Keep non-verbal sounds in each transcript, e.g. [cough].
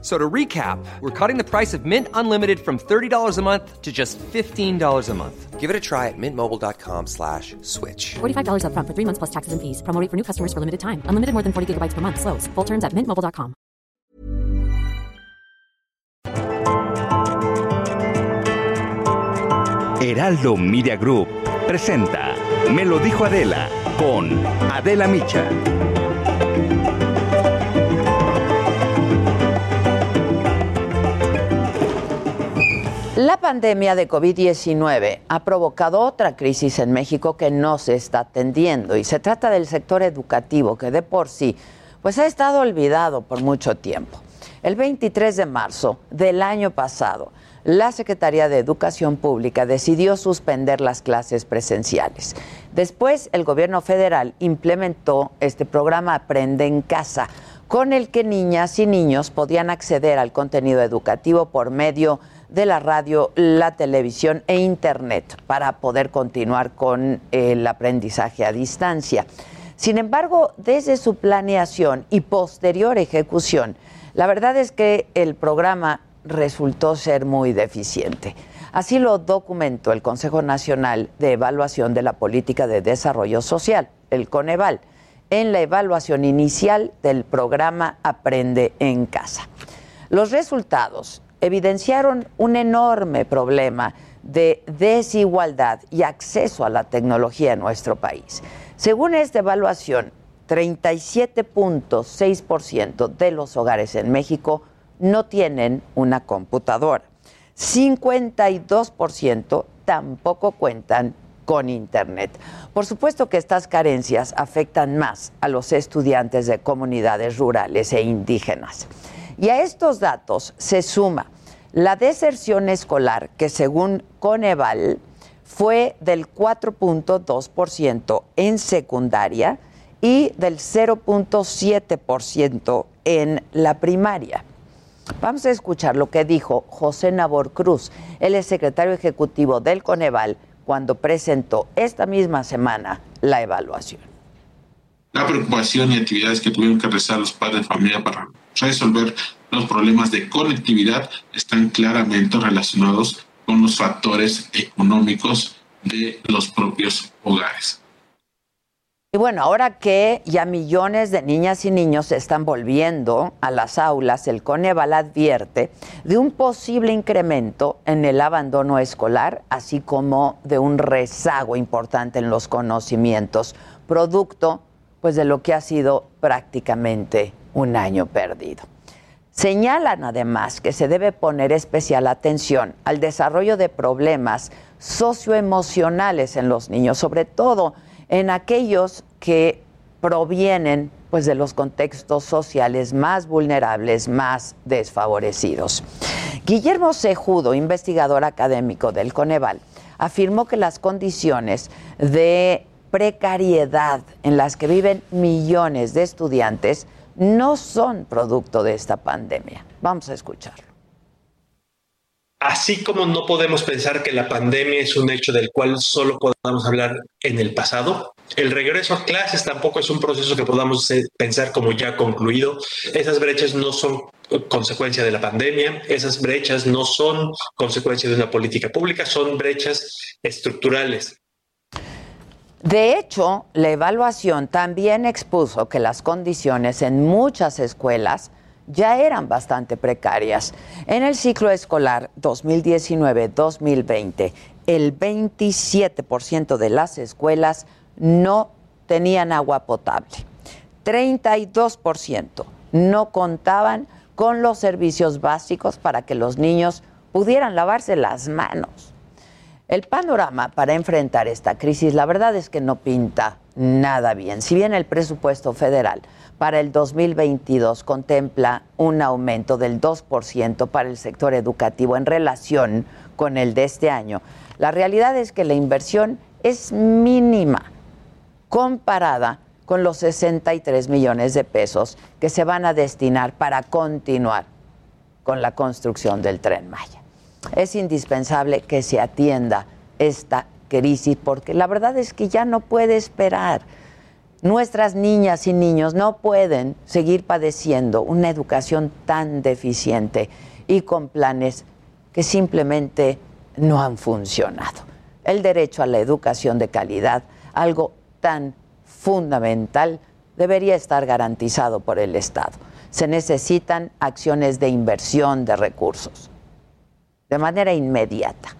So to recap, we're cutting the price of Mint Unlimited from $30 a month to just $15 a month. Give it a try at mintmobile.com slash switch. $45 upfront for three months plus taxes and fees. Promo rate for new customers for limited time. Unlimited more than 40 gigabytes per month. Slows. Full terms at mintmobile.com. Heraldo Media Group presenta Me lo dijo Adela con Adela Micha. La pandemia de COVID-19 ha provocado otra crisis en México que no se está atendiendo y se trata del sector educativo que de por sí pues ha estado olvidado por mucho tiempo. El 23 de marzo del año pasado, la Secretaría de Educación Pública decidió suspender las clases presenciales. Después, el gobierno federal implementó este programa Aprende en Casa, con el que niñas y niños podían acceder al contenido educativo por medio de la radio, la televisión e Internet para poder continuar con el aprendizaje a distancia. Sin embargo, desde su planeación y posterior ejecución, la verdad es que el programa resultó ser muy deficiente. Así lo documentó el Consejo Nacional de Evaluación de la Política de Desarrollo Social, el Coneval, en la evaluación inicial del programa Aprende en Casa. Los resultados evidenciaron un enorme problema de desigualdad y acceso a la tecnología en nuestro país. Según esta evaluación, 37.6% de los hogares en México no tienen una computadora. 52% tampoco cuentan con Internet. Por supuesto que estas carencias afectan más a los estudiantes de comunidades rurales e indígenas. Y a estos datos se suma la deserción escolar, que según Coneval fue del 4.2% en secundaria y del 0.7% en la primaria. Vamos a escuchar lo que dijo José Nabor Cruz, es secretario ejecutivo del Coneval, cuando presentó esta misma semana la evaluación. La preocupación y actividades que tuvieron que realizar los padres de familia para resolver los problemas de conectividad están claramente relacionados con los factores económicos de los propios hogares. Y bueno, ahora que ya millones de niñas y niños están volviendo a las aulas, el Coneval advierte de un posible incremento en el abandono escolar, así como de un rezago importante en los conocimientos, producto pues de lo que ha sido prácticamente un año perdido. Señalan además que se debe poner especial atención al desarrollo de problemas socioemocionales en los niños, sobre todo en aquellos que provienen pues de los contextos sociales más vulnerables, más desfavorecidos. Guillermo Cejudo, investigador académico del Coneval, afirmó que las condiciones de precariedad en las que viven millones de estudiantes no son producto de esta pandemia. Vamos a escucharlo. Así como no podemos pensar que la pandemia es un hecho del cual solo podamos hablar en el pasado, el regreso a clases tampoco es un proceso que podamos eh, pensar como ya concluido. Esas brechas no son consecuencia de la pandemia, esas brechas no son consecuencia de una política pública, son brechas estructurales. De hecho, la evaluación también expuso que las condiciones en muchas escuelas ya eran bastante precarias. En el ciclo escolar 2019-2020, el 27% de las escuelas no tenían agua potable. 32% no contaban con los servicios básicos para que los niños pudieran lavarse las manos. El panorama para enfrentar esta crisis, la verdad es que no pinta nada bien. Si bien el presupuesto federal para el 2022 contempla un aumento del 2% para el sector educativo en relación con el de este año. La realidad es que la inversión es mínima comparada con los 63 millones de pesos que se van a destinar para continuar con la construcción del tren Maya. Es indispensable que se atienda esta crisis porque la verdad es que ya no puede esperar. Nuestras niñas y niños no pueden seguir padeciendo una educación tan deficiente y con planes que simplemente no han funcionado. El derecho a la educación de calidad, algo tan fundamental, debería estar garantizado por el Estado. Se necesitan acciones de inversión de recursos de manera inmediata.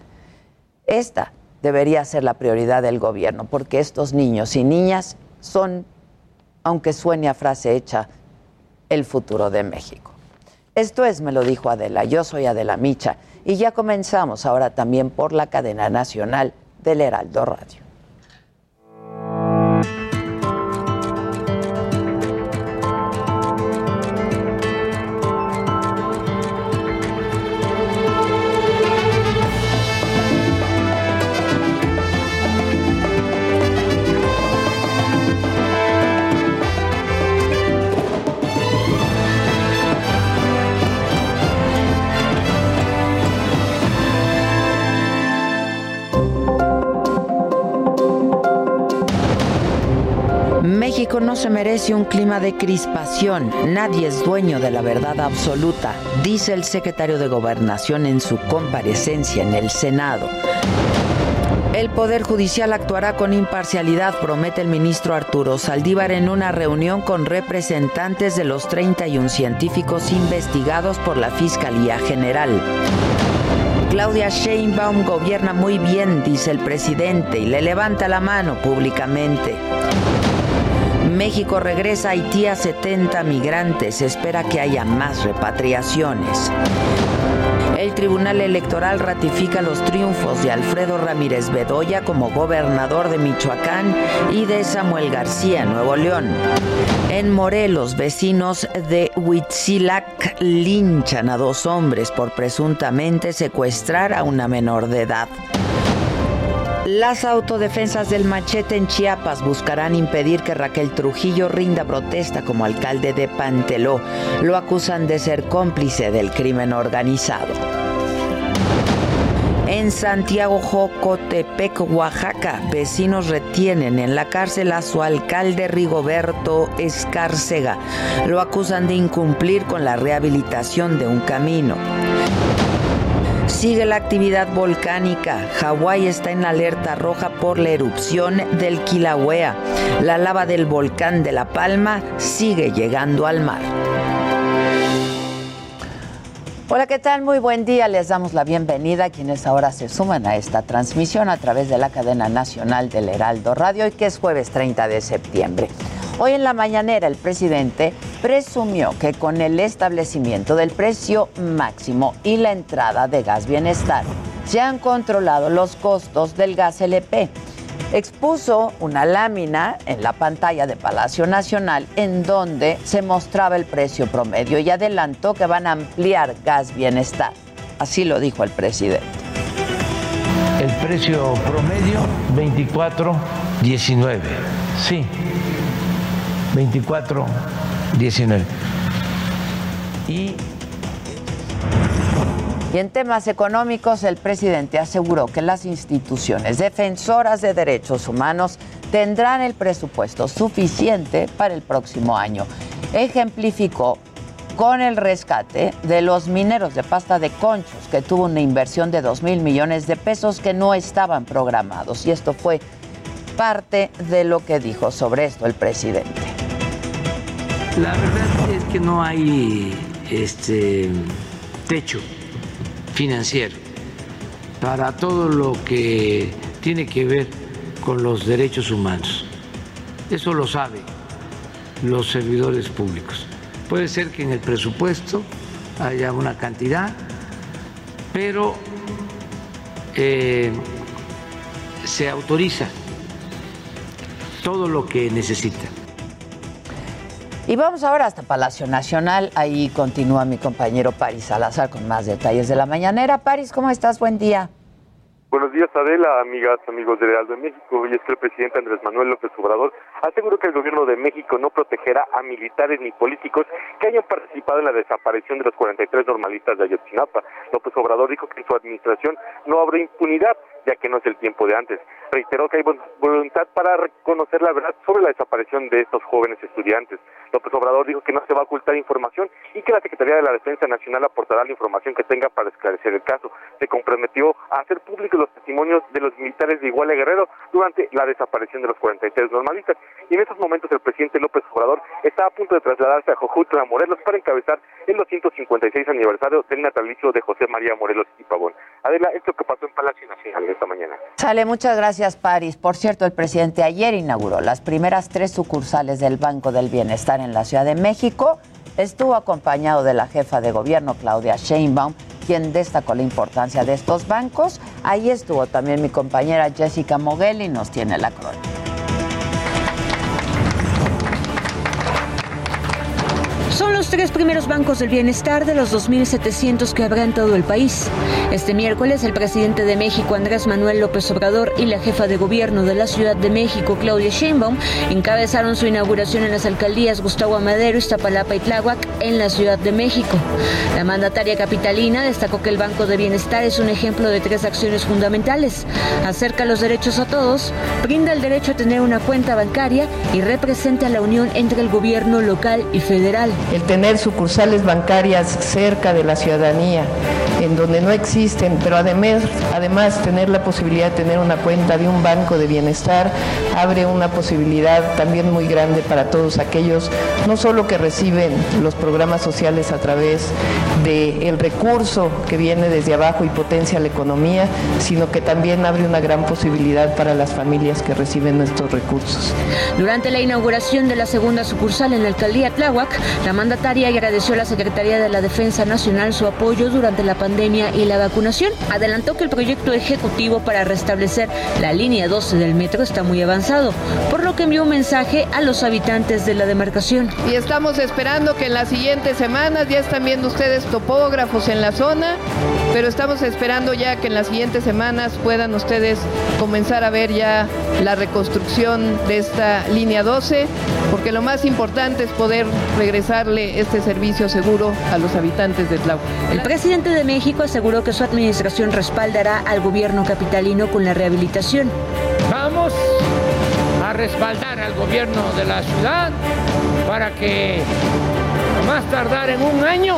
Esta debería ser la prioridad del gobierno, porque estos niños y niñas son, aunque suene a frase hecha, el futuro de México. Esto es, me lo dijo Adela, yo soy Adela Micha y ya comenzamos ahora también por la cadena nacional del Heraldo Radio. No se merece un clima de crispación. Nadie es dueño de la verdad absoluta, dice el secretario de Gobernación en su comparecencia en el Senado. El Poder Judicial actuará con imparcialidad, promete el ministro Arturo Saldívar en una reunión con representantes de los 31 científicos investigados por la Fiscalía General. Claudia Sheinbaum gobierna muy bien, dice el presidente, y le levanta la mano públicamente. México regresa a Haití a 70 migrantes. espera que haya más repatriaciones. El Tribunal Electoral ratifica los triunfos de Alfredo Ramírez Bedoya como gobernador de Michoacán y de Samuel García, Nuevo León. En Morelos, vecinos de Huitzilac linchan a dos hombres por presuntamente secuestrar a una menor de edad. Las autodefensas del machete en Chiapas buscarán impedir que Raquel Trujillo rinda protesta como alcalde de Panteló. Lo acusan de ser cómplice del crimen organizado. En Santiago Jocotepec, Oaxaca, vecinos retienen en la cárcel a su alcalde Rigoberto Escárcega. Lo acusan de incumplir con la rehabilitación de un camino. Sigue la actividad volcánica. Hawái está en alerta roja por la erupción del Kilauea. La lava del volcán de La Palma sigue llegando al mar. Hola, ¿qué tal? Muy buen día. Les damos la bienvenida a quienes ahora se suman a esta transmisión a través de la cadena nacional del Heraldo Radio y que es jueves 30 de septiembre. Hoy en la mañanera el presidente presumió que con el establecimiento del precio máximo y la entrada de gas bienestar se han controlado los costos del gas LP. Expuso una lámina en la pantalla de Palacio Nacional en donde se mostraba el precio promedio y adelantó que van a ampliar gas bienestar. Así lo dijo el presidente. El precio promedio 24.19. Sí, 24, 19. Y y en temas económicos, el presidente aseguró que las instituciones defensoras de derechos humanos tendrán el presupuesto suficiente para el próximo año. Ejemplificó con el rescate de los mineros de pasta de conchos, que tuvo una inversión de 2 mil millones de pesos que no estaban programados. Y esto fue parte de lo que dijo sobre esto el presidente. La verdad es que no hay este techo financiero para todo lo que tiene que ver con los derechos humanos. Eso lo saben los servidores públicos. Puede ser que en el presupuesto haya una cantidad, pero eh, se autoriza todo lo que necesita. Y vamos ahora hasta Palacio Nacional. Ahí continúa mi compañero Paris Salazar con más detalles de la mañanera. Paris, ¿cómo estás? Buen día. Buenos días, Adela, amigas, amigos de Real de México. Y es que el presidente Andrés Manuel López Obrador aseguró que el gobierno de México no protegerá a militares ni políticos que hayan participado en la desaparición de los 43 normalistas de Ayotzinapa. López Obrador dijo que en su administración no habrá impunidad ya que no es el tiempo de antes. Reiteró que hay voluntad para reconocer la verdad sobre la desaparición de estos jóvenes estudiantes. López Obrador dijo que no se va a ocultar información y que la Secretaría de la Defensa Nacional aportará la información que tenga para esclarecer el caso. Se comprometió a hacer públicos los testimonios de los militares de Iguala Guerrero durante la desaparición de los 43 normalistas. Y en estos momentos el presidente López Obrador está a punto de trasladarse a Jojutla, Morelos, para encabezar el 256 aniversario del natalicio de José María Morelos y Pavón. Adela, esto que pasó en Palacio Nacional esta mañana. Sale, muchas gracias, Paris. Por cierto, el presidente ayer inauguró las primeras tres sucursales del Banco del Bienestar en la Ciudad de México. Estuvo acompañado de la jefa de gobierno, Claudia Sheinbaum, quien destacó la importancia de estos bancos. Ahí estuvo también mi compañera Jessica Moguel y nos tiene la crónica. Los tres primeros bancos del bienestar de los 2.700 que habrá en todo el país. Este miércoles, el presidente de México, Andrés Manuel López Obrador, y la jefa de gobierno de la Ciudad de México, Claudia Sheinbaum, encabezaron su inauguración en las alcaldías Gustavo Amadero, Iztapalapa y Tláhuac, en la Ciudad de México. La mandataria capitalina destacó que el Banco de Bienestar es un ejemplo de tres acciones fundamentales. Acerca los derechos a todos, brinda el derecho a tener una cuenta bancaria y representa la unión entre el gobierno local y federal el tener sucursales bancarias cerca de la ciudadanía, en donde no existen, pero además, además tener la posibilidad de tener una cuenta de un banco de bienestar abre una posibilidad también muy grande para todos aquellos, no solo que reciben los programas sociales a través del recurso que viene desde abajo y potencia la economía, sino que también abre una gran posibilidad para las familias que reciben estos recursos. Durante la inauguración de la segunda sucursal en la alcaldía Tláhuac, la mandataria agradeció a la Secretaría de la Defensa Nacional su apoyo durante la pandemia y la vacunación. Adelantó que el proyecto ejecutivo para restablecer la línea 12 del metro está muy avanzado, por lo que envió un mensaje a los habitantes de la demarcación. Y estamos esperando que en las siguientes semanas ya están viendo ustedes topógrafos en la zona, pero estamos esperando ya que en las siguientes semanas puedan ustedes comenzar a ver ya la reconstrucción de esta línea 12, porque lo más importante es poder regresarle este servicio seguro a los habitantes de Tláhuac. El presidente de México aseguró que su administración respaldará al gobierno capitalino con la rehabilitación. Vamos a respaldar al gobierno de la ciudad para que más tardar en un año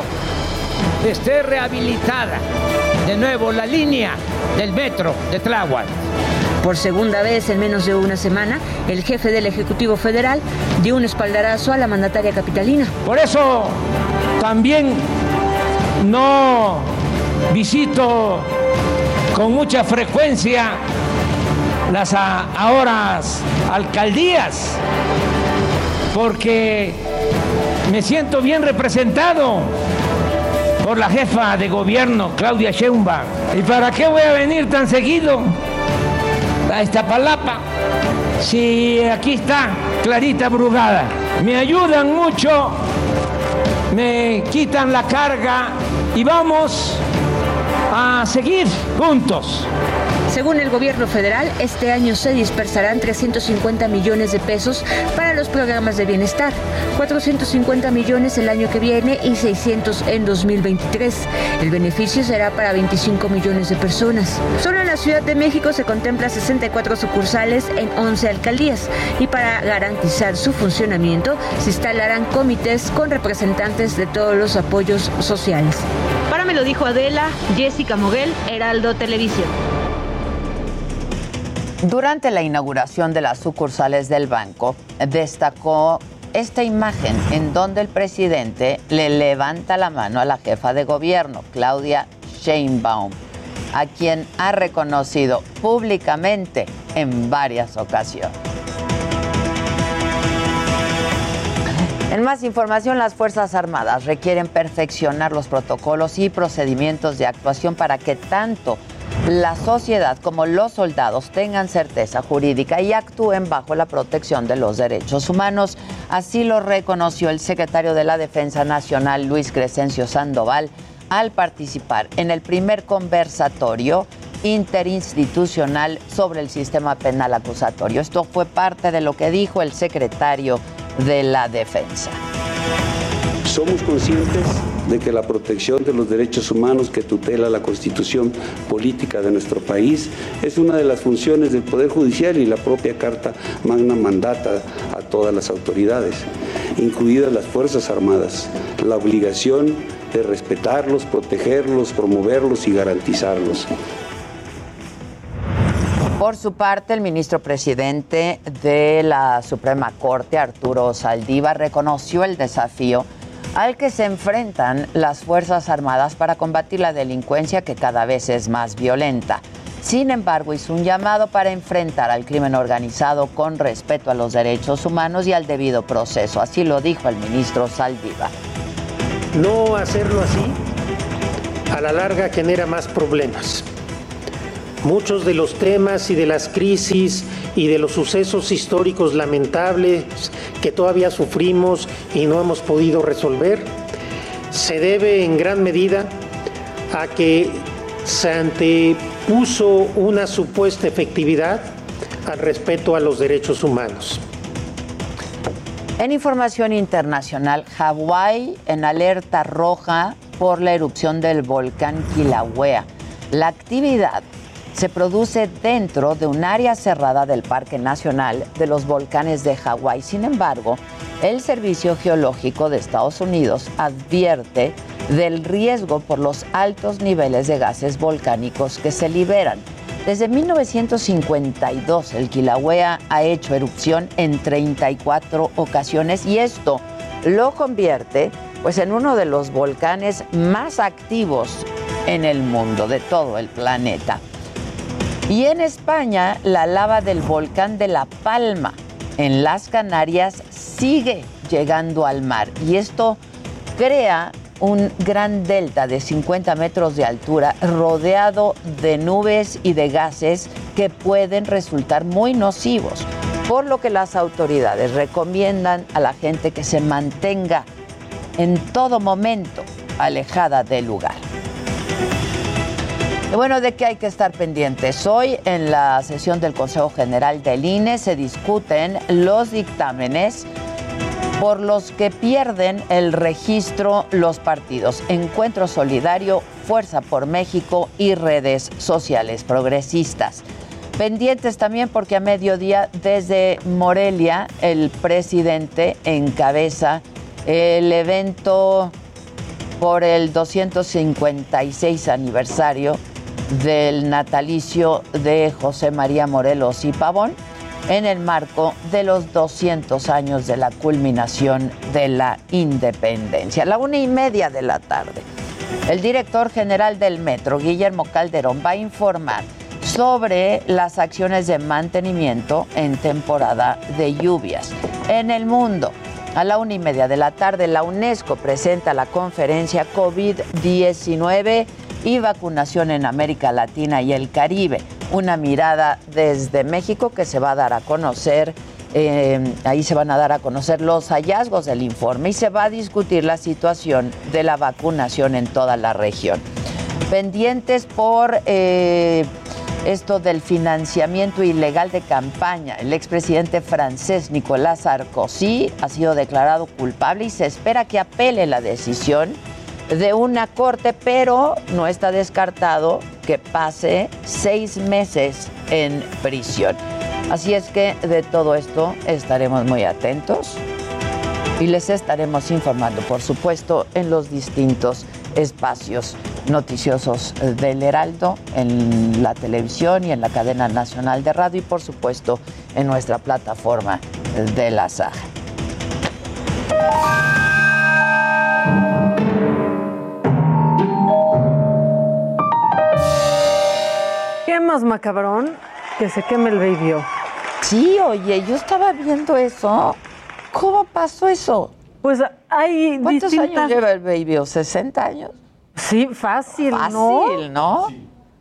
esté rehabilitada de nuevo la línea del metro de Tláhuac. Por segunda vez en menos de una semana, el jefe del Ejecutivo Federal dio un espaldarazo a la mandataria capitalina. Por eso también no visito con mucha frecuencia las ahora alcaldías, porque me siento bien representado por la jefa de gobierno, Claudia Sheinbaum. ¿Y para qué voy a venir tan seguido a esta palapa si aquí está Clarita Brugada? Me ayudan mucho, me quitan la carga y vamos a seguir juntos. Según el gobierno federal, este año se dispersarán 350 millones de pesos para los programas de bienestar, 450 millones el año que viene y 600 en 2023. El beneficio será para 25 millones de personas. Solo en la Ciudad de México se contempla 64 sucursales en 11 alcaldías y para garantizar su funcionamiento se instalarán comités con representantes de todos los apoyos sociales. Para me lo dijo Adela, Jessica Moguel, Heraldo Televisión. Durante la inauguración de las sucursales del banco, destacó esta imagen en donde el presidente le levanta la mano a la jefa de gobierno, Claudia Sheinbaum, a quien ha reconocido públicamente en varias ocasiones. En más información, las Fuerzas Armadas requieren perfeccionar los protocolos y procedimientos de actuación para que tanto la sociedad como los soldados tengan certeza jurídica y actúen bajo la protección de los derechos humanos. Así lo reconoció el secretario de la Defensa Nacional, Luis Crescencio Sandoval, al participar en el primer conversatorio interinstitucional sobre el sistema penal acusatorio. Esto fue parte de lo que dijo el secretario de la Defensa. Somos conscientes de que la protección de los derechos humanos que tutela la constitución política de nuestro país es una de las funciones del Poder Judicial y la propia Carta Magna mandata a todas las autoridades, incluidas las Fuerzas Armadas, la obligación de respetarlos, protegerlos, promoverlos y garantizarlos. Por su parte, el ministro presidente de la Suprema Corte, Arturo Saldívar, reconoció el desafío al que se enfrentan las Fuerzas Armadas para combatir la delincuencia que cada vez es más violenta. Sin embargo, hizo un llamado para enfrentar al crimen organizado con respeto a los derechos humanos y al debido proceso. Así lo dijo el ministro Saldívar. No hacerlo así a la larga genera más problemas. Muchos de los temas y de las crisis y de los sucesos históricos lamentables que todavía sufrimos y no hemos podido resolver se debe en gran medida a que se antepuso una supuesta efectividad al respeto a los derechos humanos. En información internacional, Hawái en alerta roja por la erupción del volcán Kilauea. La actividad se produce dentro de un área cerrada del Parque Nacional de los Volcanes de Hawái. Sin embargo, el Servicio Geológico de Estados Unidos advierte del riesgo por los altos niveles de gases volcánicos que se liberan. Desde 1952 el Kilauea ha hecho erupción en 34 ocasiones y esto lo convierte pues en uno de los volcanes más activos en el mundo, de todo el planeta. Y en España, la lava del volcán de La Palma, en las Canarias, sigue llegando al mar. Y esto crea un gran delta de 50 metros de altura rodeado de nubes y de gases que pueden resultar muy nocivos, por lo que las autoridades recomiendan a la gente que se mantenga en todo momento alejada del lugar. Bueno, ¿de qué hay que estar pendientes? Hoy en la sesión del Consejo General del INE se discuten los dictámenes por los que pierden el registro los partidos Encuentro Solidario, Fuerza por México y redes sociales progresistas. Pendientes también porque a mediodía desde Morelia el presidente encabeza el evento por el 256 aniversario del natalicio de José María Morelos y Pavón en el marco de los 200 años de la culminación de la independencia. A la una y media de la tarde, el director general del Metro, Guillermo Calderón, va a informar sobre las acciones de mantenimiento en temporada de lluvias. En el mundo, a la una y media de la tarde, la UNESCO presenta la conferencia COVID-19 y vacunación en América Latina y el Caribe. Una mirada desde México que se va a dar a conocer. Eh, ahí se van a dar a conocer los hallazgos del informe y se va a discutir la situación de la vacunación en toda la región. Pendientes por eh, esto del financiamiento ilegal de campaña. El expresidente francés Nicolás Sarkozy ha sido declarado culpable y se espera que apele la decisión de una corte, pero no está descartado que pase seis meses en prisión. Así es que de todo esto estaremos muy atentos y les estaremos informando, por supuesto, en los distintos espacios noticiosos del Heraldo, en la televisión y en la cadena nacional de radio y, por supuesto, en nuestra plataforma de la SAG. Más macabrón que se queme el baby. Sí, oye, yo estaba viendo eso. ¿Cómo pasó eso? Pues hay ¿Cuántos años lleva el baby? ¿60 años? Sí, fácil, fácil ¿no?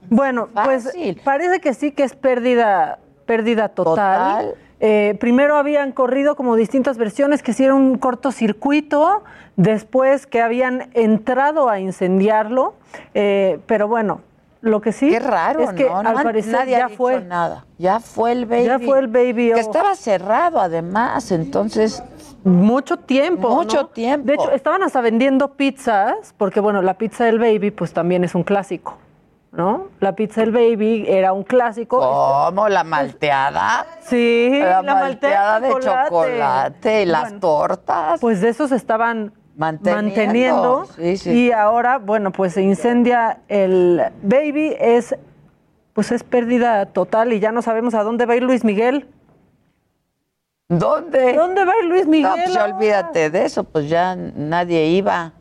Bueno, pues parece que sí que es pérdida, pérdida total. Eh, primero habían corrido como distintas versiones que hicieron un cortocircuito, después que habían entrado a incendiarlo, eh, pero bueno, lo que sí Qué raro, es que ¿no? al parecer nadie ha ya dicho fue. nada. Ya fue el baby. Ya fue el baby. Que estaba cerrado además, entonces mucho tiempo. Mucho ¿no? tiempo. De hecho, estaban hasta vendiendo pizzas, porque bueno, la pizza del baby pues también es un clásico, ¿no? La pizza del baby era un clásico. ¿Cómo? ¿La malteada? Sí, La, la, malteada de chocolate, y las tortas. Pues de esos estaban Manteniendo. manteniendo. Sí, sí. Y ahora, bueno, pues se incendia el baby, es pues es pérdida total y ya no sabemos a dónde va a ir Luis Miguel. ¿Dónde? ¿Dónde va a ir Luis Miguel? No, pues ya olvídate de eso, pues ya nadie iba.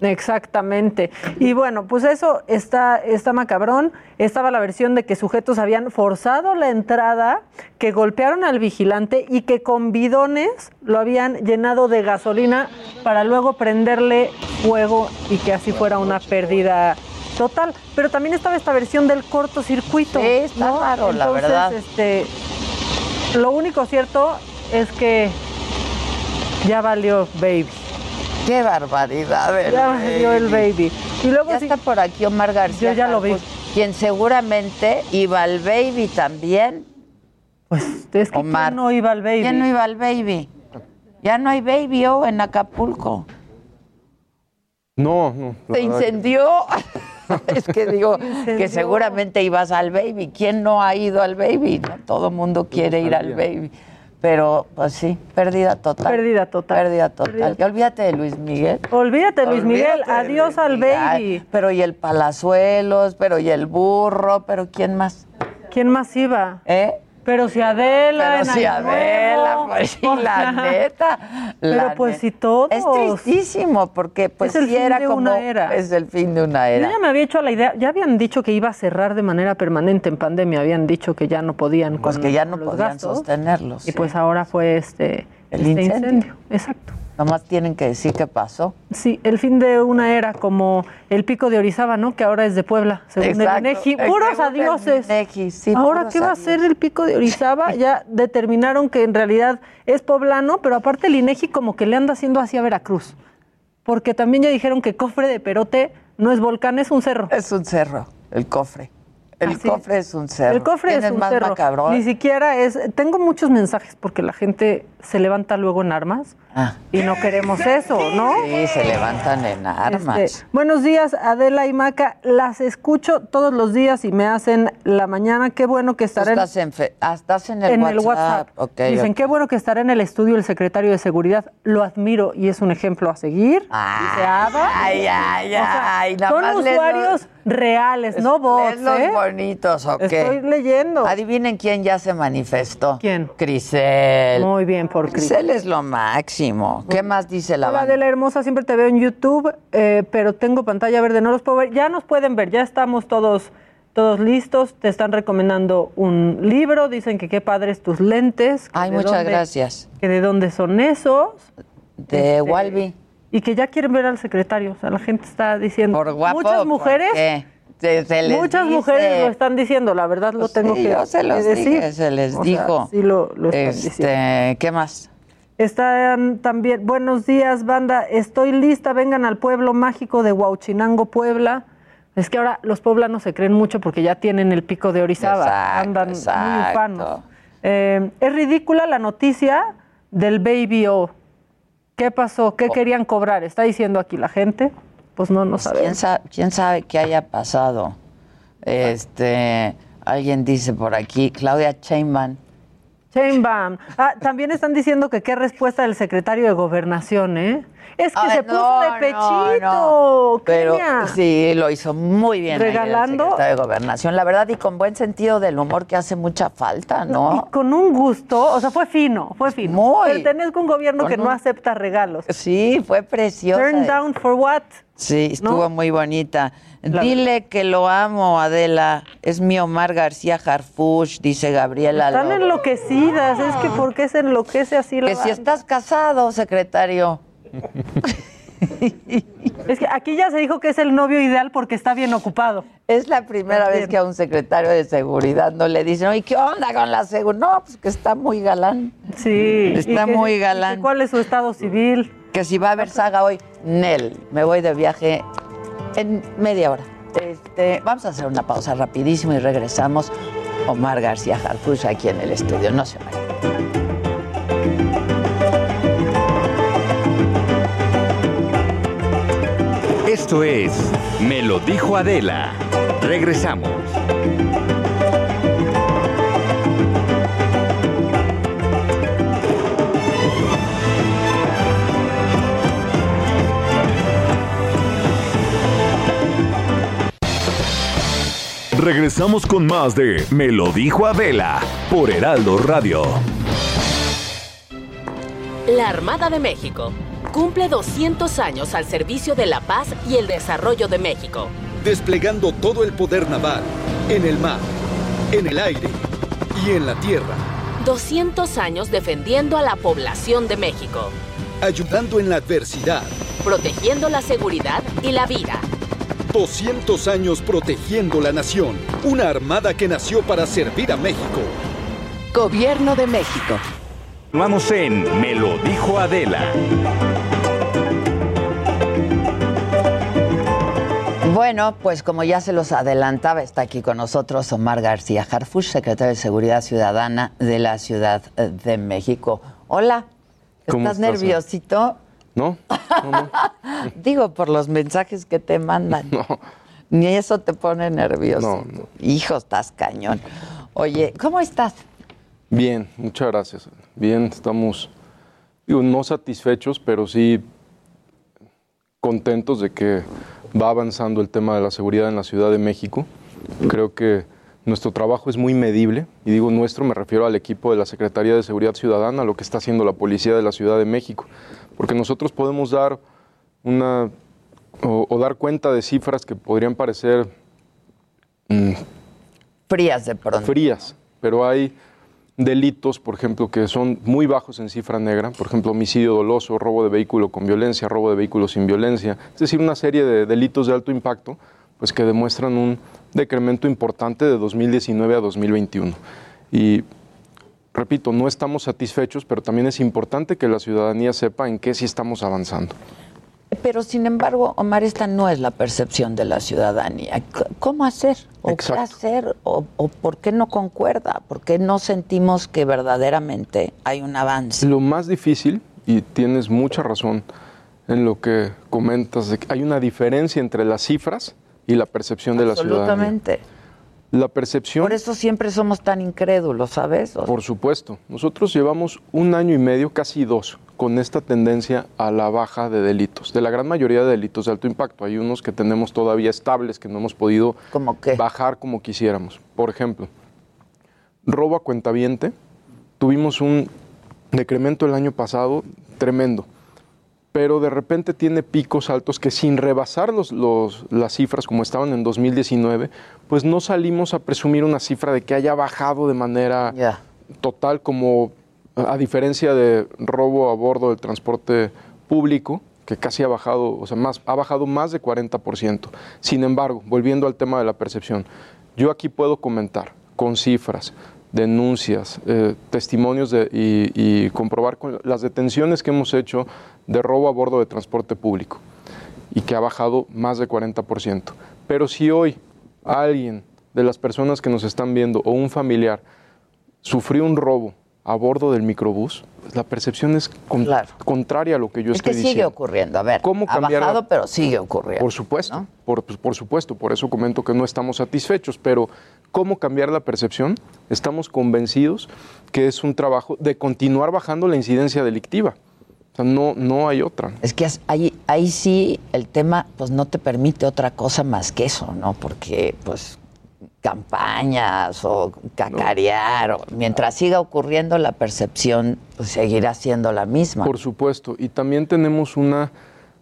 Exactamente. Y bueno, pues eso está, está macabrón. Estaba la versión de que sujetos habían forzado la entrada, que golpearon al vigilante y que con bidones lo habían llenado de gasolina para luego prenderle fuego y que así fuera una pérdida total. Pero también estaba esta versión del cortocircuito. Sí, está ¿no? raro, la Entonces, verdad. Este, lo único cierto es que ya valió baby. Qué barbaridad, el Ya valió el baby. Y luego ya sí- está por aquí Omar García. Yo ya lo vi. Quien seguramente iba al baby también. Pues es que Omar. ¿quién no iba al baby? ¿Quién no iba al baby? Ya no hay baby oh, en Acapulco. No, no. Se incendió. [laughs] es que digo que seguramente ibas al baby. ¿Quién no ha ido al baby? No, todo mundo quiere ir al baby. Pero, pues sí, pérdida total. Pérdida total. Pérdida total. Pérdida Y olvídate de Luis Miguel. Olvídate, Luis Miguel. De Adiós Luis al Miguel. baby. Pero y el Palazuelos, pero y el burro, pero ¿quién más? ¿Quién más iba? ¿Eh? Pero si Adela. Pero si Adela, Nuevo. pues sí, O la sea, neta. Pero la pues neta. si todos. Es tristísimo, porque pues Es el sí fin era de como... una era. Es el fin de una Yo era. ya me había hecho la idea, ya habían dicho que iba a cerrar de manera permanente en pandemia, habían dicho que ya no podían Pues con- que ya no podían gastos, sostenerlos. Y pues ahora fue este, El este incendio. Exacto. Nomás tienen que decir qué pasó. Sí, el fin de una era como el pico de Orizaba, ¿no? Que ahora es de Puebla, según Exacto. el INEGI. Puros adioses. INEGI, sí, ahora, puros ¿qué va a ser el pico de Orizaba? [laughs] Ya determinaron que en realidad es poblano, pero aparte el INEGI como que le anda haciendo hacia Veracruz. Porque también ya dijeron que Cofre de Perote no es volcán, es un cerro. Es un cerro, el cofre. El Así cofre es un cerro. El cofre ¿Quién es un más cerro. macabrón? Ni siquiera es. Tengo muchos mensajes porque la gente se levanta luego en armas Ah. y no queremos eso, ¿no? Sí, se levantan en armas. Este, buenos días, Adela y Maca. Las escucho todos los días y me hacen la mañana. Qué bueno que estaré estás en, fe- ah, estás en el en WhatsApp. el WhatsApp. Ok, Dicen, ok. qué bueno que estará en el estudio el secretario de Seguridad. Lo admiro y es un ejemplo a seguir. Dice Ada. Ay, ay, O sea, ay. son usuarios los- reales, no bots, los ¿eh? bonitos, ¿o qué? Estoy leyendo. Adivinen quién ya se manifestó. ¿Quién? Crisel. Muy bien, por Cris. Crisel es lo máximo. ¿Qué más dice la Hola banda? hermosa, siempre te veo en YouTube, eh, pero tengo pantalla verde, no los puedo ver. Ya nos pueden ver, ya estamos todos, todos listos. Te están recomendando un libro, dicen que qué padres tus lentes. Ay, muchas dónde- gracias. Que de dónde son esos. De Este, Walby. Y que ya quieren ver al secretario. O sea, la gente está diciendo. Por guapo. muchas mujeres. Muchas dice. mujeres lo están diciendo, la verdad lo Pues tengo sí, que, yo se los que decir. dije, se les O sea, dijo. sí lo, lo están este, diciendo. ¿Qué más? Están también, buenos días, banda. Estoy lista, vengan al pueblo mágico de Huauchinango, Puebla. Es que ahora los poblanos se creen mucho porque ya tienen el pico de Orizaba. Exacto, Andan muy ufanos. Eh, es ridícula la noticia del Baby O. ¿Qué pasó? ¿Qué querían cobrar? Está diciendo aquí la gente. Pues no, no ¿Quién, sabemos. sa- quién sabe qué haya pasado? Este, alguien dice por aquí, Claudia Sheinbaum. Chainbaum. Ah, también están diciendo que qué respuesta del secretario de Gobernación, ¿eh? Es que Ay, se puso no, de pechito. no. Pero Kenia. sí, lo hizo muy bien. ayer el Regalando- secretario de Gobernación, la verdad, y con buen sentido del humor que hace mucha falta, ¿no? Y con un gusto, o sea, fue fino, fue fino. Muy. Pertenezco a un gobierno que no acepta regalos. Sí, fue preciosa. Turn down for what? Sí, estuvo ¿No? muy bonita. La Dile que lo amo, Adela. Es mi Omar García Harfush, dice Gabriela. Están enloquecidas, es que ¿por qué se enloquece así la Que si estás casado, secretario. [laughs] Es que aquí ya se dijo que es el novio ideal porque está bien ocupado. Es la primera También. vez que a un secretario de seguridad no le dicen, oye, ¿qué onda con la seguridad? No, pues que está muy galán. Sí. Está muy que galán. ¿Cuál es su estado civil? Que si va a haber saga hoy, Nel, me voy de viaje en media hora. Este, vamos a hacer una pausa rapidísimo y regresamos. Omar García Harfush aquí en el estudio. No se vayan. Esto es Me lo dijo Adela. Regresamos. Regresamos con más de Me lo dijo Adela por Heraldo Radio. La Armada de México cumple 200 años al servicio de la paz y el desarrollo de México. Desplegando todo el poder naval, en el mar, en el aire y en la tierra. 200 años defendiendo a la población de México. Ayudando en la adversidad. Protegiendo la seguridad y la vida. 200 años protegiendo la nación. Una armada que nació para servir a México. Gobierno de México. Vamos en Me lo dijo Adela. Bueno, pues como ya se los adelantaba, está aquí con nosotros Omar García Harfush, secretario de Seguridad Ciudadana de la Ciudad de México. Hola, ¿Cómo ¿estás estás, nerviosito? No, no, no. [laughs] Digo, por los mensajes que te mandan. [laughs] Ni eso te pone nervioso. No, no. Hijo, estás cañón. Oye, ¿cómo estás? Bien, muchas gracias. Bien, estamos, digo, no satisfechos, pero sí contentos de que va avanzando el tema de la seguridad en la Ciudad de México. Creo que nuestro trabajo es muy medible, y digo nuestro, me refiero al equipo de la Secretaría de Seguridad Ciudadana, lo que está haciendo la Policía de la Ciudad de México, porque nosotros podemos dar una o, o dar cuenta de cifras que podrían parecer mm, Frías de pronto. frías, pero hay delitos, por ejemplo, que son muy bajos en cifra negra, por ejemplo, homicidio doloso, robo de vehículo con violencia, robo de vehículo sin violencia, es decir, una serie de delitos de alto impacto, pues que demuestran un decremento importante de 2019 a 2021. Y repito, no estamos satisfechos, pero también es importante que la ciudadanía sepa en qué sí estamos avanzando. Pero sin embargo, Omar, esta no es la percepción de la ciudadanía. ¿Cómo hacer? ¿O qué hacer? ¿O, o por qué no concuerda? ¿Por qué no sentimos que verdaderamente hay un avance? Lo más difícil, y tienes mucha razón en lo que comentas, de que hay una diferencia entre las cifras y la percepción de la ciudadanía. Absolutamente. La percepción, Por eso siempre somos tan incrédulos, ¿sabes? O- por supuesto, nosotros llevamos un año y medio, casi dos, con esta tendencia a la baja de delitos, de la gran mayoría de delitos de alto impacto. Hay unos que tenemos todavía estables, que no hemos podido ¿Cómo qué? bajar como quisiéramos. Por ejemplo, robo a cuentaviente, tuvimos un decremento el año pasado tremendo, pero de repente tiene picos altos que sin rebasar los, los- las cifras como estaban en 2019, pues no salimos a presumir una cifra de que haya bajado de manera total como a diferencia de robo a bordo del transporte público, que casi ha bajado, o sea, más, ha bajado más de 40%. Sin embargo, volviendo al tema de la percepción, yo aquí puedo comentar con cifras, denuncias, eh, testimonios de- y, comprobar las detenciones que hemos hecho de robo a bordo de transporte público y que ha bajado más de 40%. Pero si hoy alguien de las personas que nos están viendo o un familiar sufrió un robo a bordo del microbús, pues la percepción es con- contraria a lo que yo es que estoy sigue diciendo. ocurriendo. A ver, ¿Cómo ha cambiar la- bajado, pero sigue ocurriendo. Por supuesto, por, pues, por supuesto, por eso comento que no estamos satisfechos, pero ¿cómo cambiar la percepción? Estamos convencidos que es un trabajo de continuar bajando la incidencia delictiva. O sea, no, no hay otra. Es que ahí, ahí sí el tema pues no te permite otra cosa más que eso, ¿no? Porque pues campañas o cacarear, o- mientras siga ocurriendo la percepción pues, seguirá siendo la misma. Por supuesto, y también tenemos una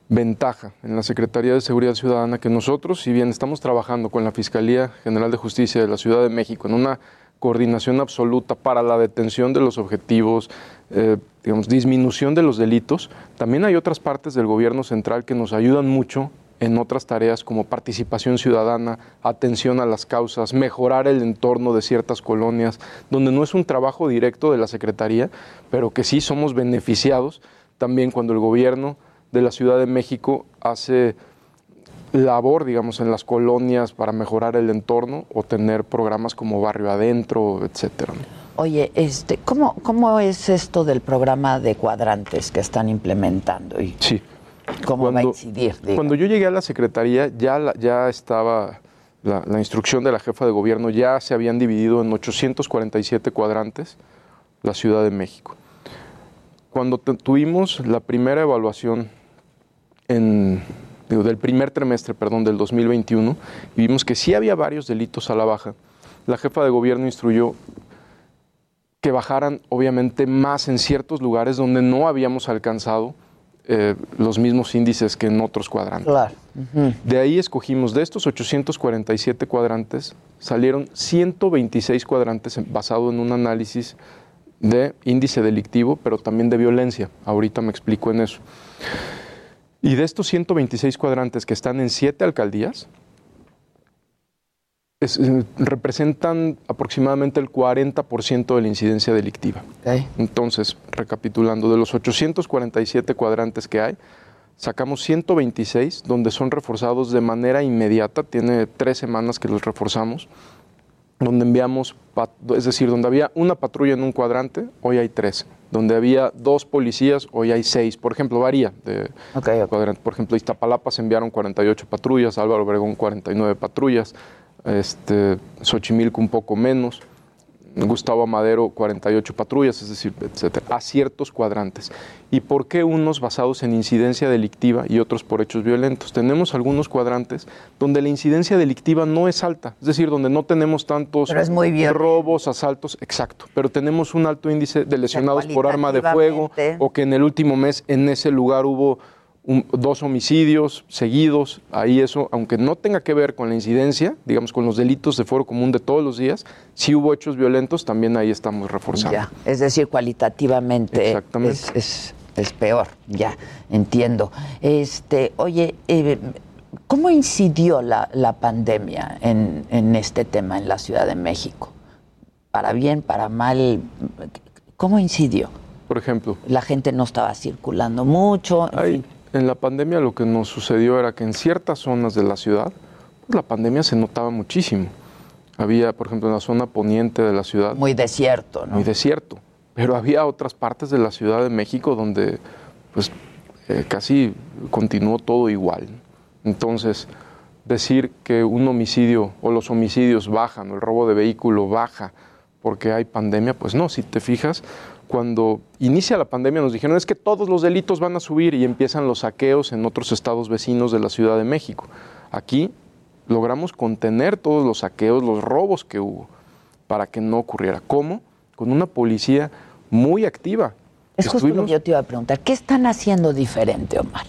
ventaja en la Secretaría de Seguridad Ciudadana que nosotros, si bien estamos trabajando con la Fiscalía General de Justicia de la Ciudad de México en una coordinación absoluta para la detención de los objetivos, eh, digamos, disminución de los delitos, también hay otras partes del gobierno central que nos ayudan mucho en otras tareas como participación ciudadana, atención a las causas, mejorar el entorno de ciertas colonias, donde no es un trabajo directo de la Secretaría, pero que sí somos beneficiados también cuando el gobierno de la Ciudad de México hace labor, digamos, en las colonias para mejorar el entorno o tener programas como Barrio Adentro, etcétera. Oye, este, ¿cómo, ¿cómo es esto del programa de cuadrantes que están implementando? Y Sí. ¿Cómo va a incidir? digo? Cuando yo llegué a la Secretaría, ya, la- ya estaba la, la instrucción de la jefa de gobierno, ya se habían dividido en 847 cuadrantes la Ciudad de México. Cuando tuvimos la primera evaluación en, digo, del primer trimestre, perdón, del 2021, y vimos que sí había varios delitos a la baja, la jefa de gobierno instruyó que bajaran obviamente más en ciertos lugares donde no habíamos alcanzado eh, los mismos índices que en otros cuadrantes. Claro. De ahí escogimos, de estos 847 cuadrantes, salieron 126 cuadrantes basado en un análisis de índice delictivo, pero también de violencia. Ahorita me explico en eso. Y de estos 126 cuadrantes que están en siete alcaldías, es, eh, representan aproximadamente el 40% de la incidencia delictiva. Entonces, recapitulando, de los 847 cuadrantes que hay, sacamos 126 donde son reforzados de manera inmediata, tiene tres semanas que los reforzamos, donde enviamos, es decir, donde había una patrulla en un cuadrante, hoy hay tres, donde había dos policías, hoy hay seis, por ejemplo, varía de cuadrante. Por ejemplo, Iztapalapa se enviaron 48 patrullas, Álvaro Obregón 49 patrullas, este, Xochimilco un poco menos, Gustavo Madero 48 patrullas, es decir, etcétera, a ciertos cuadrantes. ¿Y por qué unos basados en incidencia delictiva y otros por hechos violentos? Tenemos algunos cuadrantes donde la incidencia delictiva no es alta, es decir, donde no tenemos tantos robos, asaltos, exacto, pero tenemos un alto índice de lesionados por arma de fuego o que en el último mes en ese lugar hubo un- dos homicidios seguidos, ahí eso, aunque no tenga que ver con la incidencia, digamos con los delitos de foro común de todos los días, si hubo hechos violentos, también ahí estamos reforzando. Ya, es decir, cualitativamente es, es- es peor, ya, entiendo. Este, oye, eh, ¿cómo incidió la, la pandemia en, en este tema en la Ciudad de México? Para bien, para mal, ¿cómo incidió? Por ejemplo, La gente no estaba circulando mucho, en Hay- fin. En la pandemia lo que nos sucedió era que en ciertas zonas de la ciudad, pues, la pandemia se notaba muchísimo. Había, por ejemplo, en la zona poniente de la ciudad. Muy desierto, ¿no? Muy desierto. Pero había otras partes de la Ciudad de México donde, pues, eh, casi continuó todo igual. Entonces, decir que un homicidio o los homicidios bajan o el robo de vehículo baja porque hay pandemia, pues no, si te fijas, cuando inicia la pandemia nos dijeron es que todos los delitos van a subir y empiezan los saqueos en otros estados vecinos de la Ciudad de México. Aquí logramos contener todos los saqueos, los robos que hubo, para que no ocurriera. ¿Cómo? Con una policía muy activa. Es justo lo Estuvimos- que yo te iba a preguntar. ¿Qué están haciendo diferente, Omar?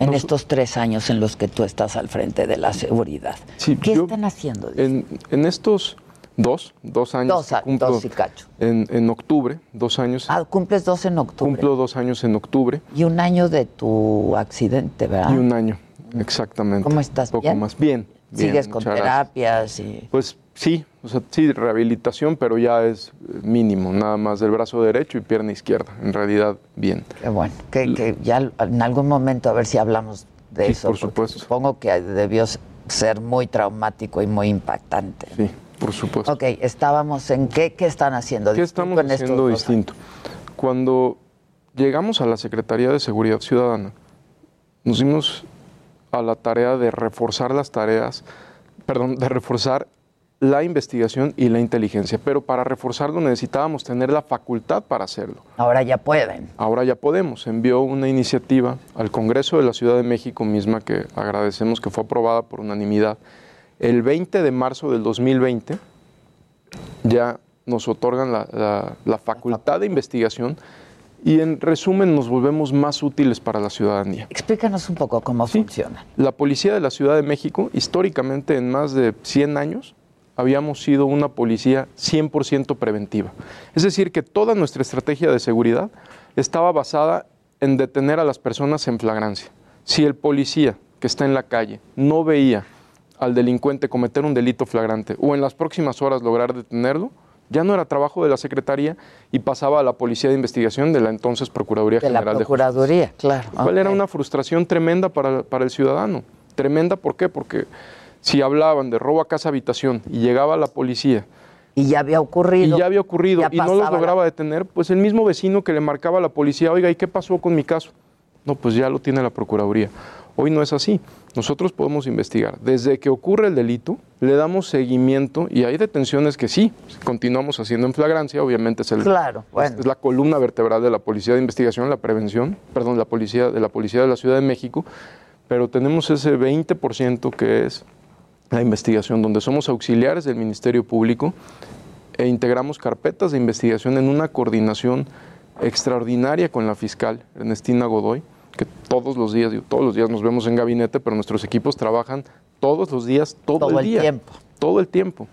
En estos tres años en los que tú estás al frente de la seguridad. Sí, ¿Qué yo- están haciendo? En, en estos dos, dos años Dos que a- cumplo dos y cacho. En, en octubre, dos años. Ah, cumples dos en octubre. Cumplo dos años en octubre Y un año de tu accidente, ¿verdad? y un año, exactamente. ¿Cómo estás? Poco ¿Bien? más. Bien. bien, Sigues con terapias y... Pues sí, o sea, sí, rehabilitación, pero ya es mínimo, nada más del brazo derecho y pierna izquierda. En realidad, bien. Qué bueno. Que, que ya en algún momento a ver si hablamos de Sí, eso. por supuesto. Supongo que debió ser muy traumático y muy impactante. Sí, por supuesto. Ok, estábamos en qué, qué están haciendo ¿Qué estamos en haciendo distinto? Cuando llegamos a la Secretaría de Seguridad Ciudadana, nos dimos a la tarea de reforzar las tareas, perdón, de reforzar la investigación y la inteligencia, pero para reforzarlo necesitábamos tener la facultad para hacerlo. Ahora ya pueden. Ahora ya podemos. Envió una iniciativa al Congreso de la Ciudad de México misma que agradecemos que fue aprobada por unanimidad. El 20 de marzo del 2020 ya nos otorgan la, la- la facultad de investigación y en resumen nos volvemos más útiles para la ciudadanía. Explícanos un poco cómo funciona. La policía de la Ciudad de México, históricamente en más de 100 años, habíamos sido una policía 100% preventiva. Es decir, que toda nuestra estrategia de seguridad estaba basada en detener a las personas en flagrancia. Si el policía que está en la calle no veía al delincuente cometer un delito flagrante o en las próximas horas lograr detenerlo, ya no era trabajo de la Secretaría y pasaba a la Policía de Investigación de la entonces Procuraduría De la General de Justicia. Procuraduría, claro. ¿Cuál era una frustración tremenda para, para el ciudadano? Tremenda, ¿por qué? Porque si hablaban de robo a casa habitación y llegaba la policía Y ya había ocurrido. y ya había ocurrido Ya y no los la- lograba detener, pues el mismo vecino que le marcaba a la policía, oiga, ¿y qué pasó con mi caso? No, pues ya lo tiene la Procuraduría. Hoy no es así. Nosotros podemos investigar. Desde que ocurre el delito, le damos seguimiento y hay detenciones que sí, continuamos haciendo en flagrancia, obviamente es, el, Claro, es- bueno. es la columna vertebral de la Policía de Investigación, la prevención, perdón, la policía de la Policía de la Ciudad de México, pero tenemos ese 20% que es la investigación, donde somos auxiliares del Ministerio Público e integramos carpetas de investigación en una coordinación extraordinaria con la fiscal Ernestina Godoy, que todos los días, digo, todos los días nos vemos en gabinete, pero nuestros equipos trabajan todos los días, todo, Todo el día, tiempo. todo el tiempo.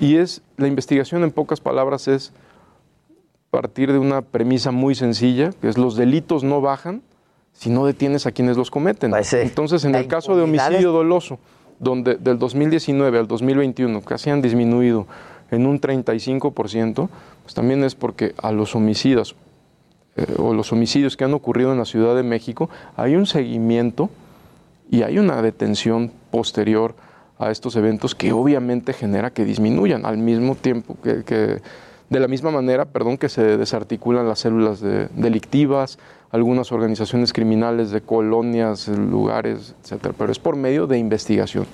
Y es la investigación en pocas palabras es partir de una premisa muy sencilla, que es los delitos no bajan si no detienes a quienes los cometen. Entonces, en la el caso de homicidio doloso, donde del 2019 al 2021 casi han disminuido en un 35%, pues también es porque a los homicidas eh, o los homicidios que han ocurrido en la Ciudad de México hay un seguimiento y hay una detención posterior a estos eventos que obviamente genera que disminuyan al mismo tiempo que, de la misma manera, perdón, que se desarticulan las células de- delictivas, algunas organizaciones criminales de colonias, lugares, etcétera, pero es por medio de investigación.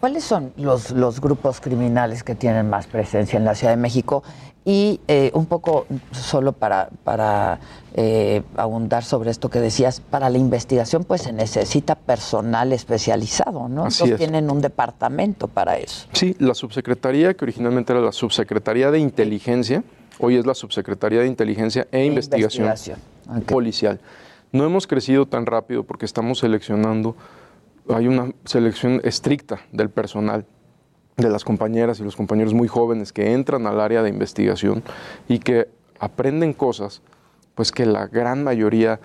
¿Cuáles son los, los grupos criminales que tienen más presencia en la Ciudad de México? Y eh, un poco solo para, para eh, abundar sobre esto que decías, para la investigación pues se necesita personal especializado, ¿no? Así Entonces es. tienen un departamento para eso. Sí, la subsecretaría, que originalmente era la subsecretaría de inteligencia, hoy es la subsecretaría de inteligencia e, investigación, investigación. policial. No hemos crecido tan rápido porque estamos seleccionando, hay una selección estricta del personal de las compañeras y los compañeros muy jóvenes que entran al área de investigación y que aprenden cosas, pues que la gran mayoría,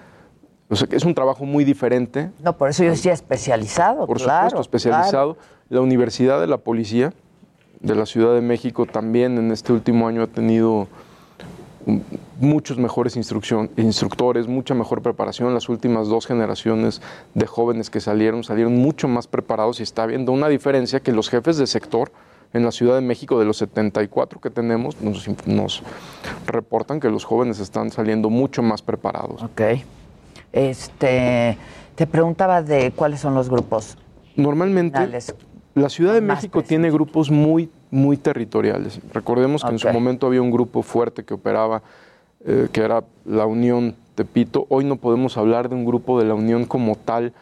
o sea, que es un trabajo muy diferente No, por eso yo decía especializado, por claro. supuesto, especializado. La Universidad de la Policía de la Ciudad de México también en este último año ha tenido muchos mejores instructores, mucha mejor preparación. Las últimas dos generaciones de jóvenes que salieron salieron mucho más preparados y está habiendo una diferencia que los jefes de sector en la Ciudad de México, de los 74 que tenemos, nos, nos reportan que los jóvenes están saliendo mucho más preparados. Ok. Este, te preguntaba de cuáles son los grupos. Normalmente, la Ciudad de más México tiene grupos muy, muy territoriales. Recordemos que en su momento había un grupo fuerte que operaba, eh, que era la Unión Tepito. Hoy no podemos hablar de un grupo de la Unión como tal,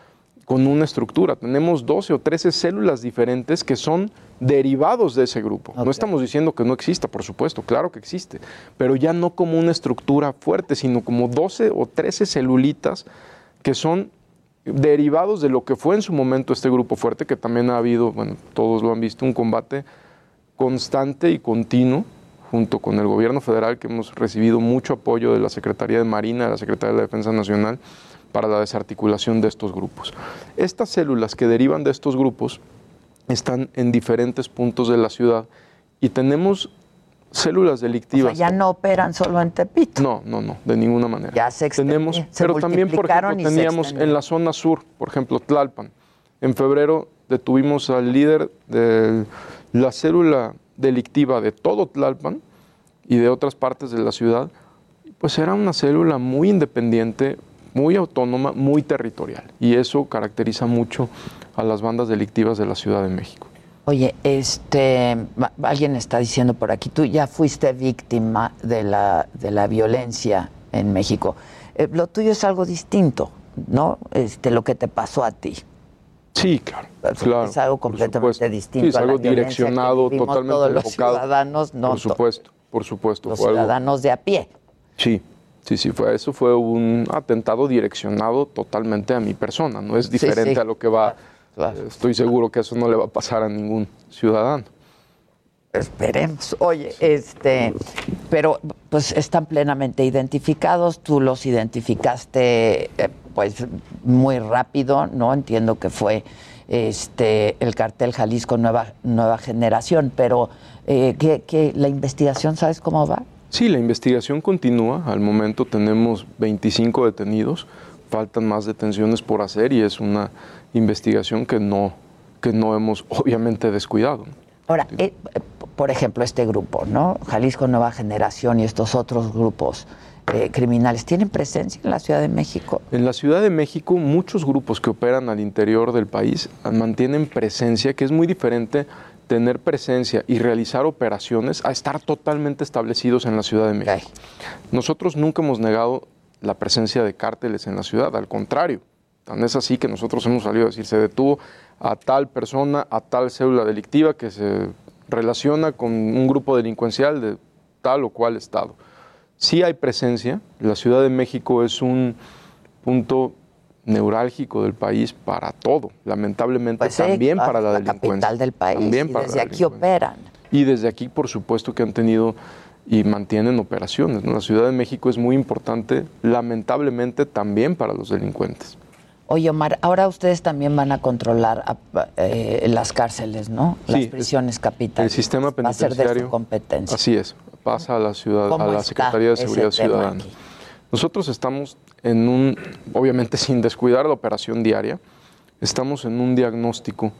con una estructura. Tenemos 12 o 13 células diferentes que son derivados de ese grupo. No estamos diciendo que no exista, por supuesto, claro que existe, pero ya no como una estructura fuerte, sino como 12 o 13 celulitas que son derivados de lo que fue en su momento este grupo fuerte, que también ha habido, bueno, todos lo han visto, un combate constante y continuo junto con el gobierno federal, que hemos recibido mucho apoyo de la Secretaría de Marina, de la Secretaría de la Defensa Nacional, para la desarticulación de estos grupos. Estas células que derivan de estos grupos están en diferentes puntos de la ciudad y tenemos células O sea, delictivas. ya no operan solo en Tepito. No, no, no, de ninguna manera. Ya se, Tenemos, se pero también, por ejemplo, teníamos en la zona sur, por ejemplo, Tlalpan. En febrero detuvimos al líder de la célula delictiva de todo Tlalpan y de otras partes de la ciudad. Pues era una célula muy independiente, muy autónoma, muy territorial. Y eso caracteriza mucho a las bandas delictivas de la Ciudad de México. Oye, este, alguien está diciendo por aquí, tú ya fuiste víctima de la, de la violencia en México. Eh, lo tuyo es algo distinto, ¿no? Este, lo que te pasó a ti. Sí, claro. claro es algo completamente distinto. Sí, es a la algo violencia que direccionado, vivimos totalmente todos los enfocado. ciudadanos, no por to- supuesto, por supuesto. los fue algo- ciudadanos de a pie. Sí, sí, sí, fue, eso fue un atentado direccionado totalmente a mi persona, no es diferente sí. a lo que va, estoy seguro que eso no le va a pasar a ningún ciudadano. Esperemos. Oye, este, pero pues están plenamente identificados. Tú los identificaste, eh, pues muy rápido, ¿no? Entiendo que fue este el cartel Jalisco Nueva Nueva Generación, pero eh, ¿qué, qué- la investigación, sabes cómo va? Sí, la investigación continúa, al momento tenemos 25 detenidos, faltan más detenciones por hacer y es una investigación que no, que no hemos obviamente descuidado. Ahora, eh, por ejemplo, este grupo, ¿no? Jalisco Nueva Generación y estos otros grupos eh, criminales, ¿tienen presencia en la Ciudad de México? En la Ciudad de México, muchos grupos que operan al interior del país mantienen presencia, que es muy diferente tener presencia y realizar operaciones a estar totalmente establecidos en la Ciudad de México. Nosotros nunca hemos negado la presencia de cárteles en la ciudad, al contrario. Tan es así que nosotros hemos salido a decir, se detuvo a tal persona, a tal célula delictiva que se relaciona con un grupo delincuencial de tal o cual estado. Sí hay presencia, la Ciudad de México es un punto neurálgico del país para todo, lamentablemente Pues sí, también para la, la delincuencia. capital del país, También y para desde la aquí operan. y desde aquí, por supuesto, que han tenido y mantienen operaciones. ¿no? La Ciudad de México es muy importante, lamentablemente, también para los delincuentes. Oye, Omar, ahora ustedes también van a controlar a- eh, las cárceles, ¿no? Las Sí, prisiones capitales. El sistema Va a ser de penitenciario. su competencia. Así es, pasa a la ciudad, ¿Cómo a la Secretaría de Seguridad Ciudadana. Nosotros estamos en un, obviamente sin descuidar la operación diaria, estamos en un diagnóstico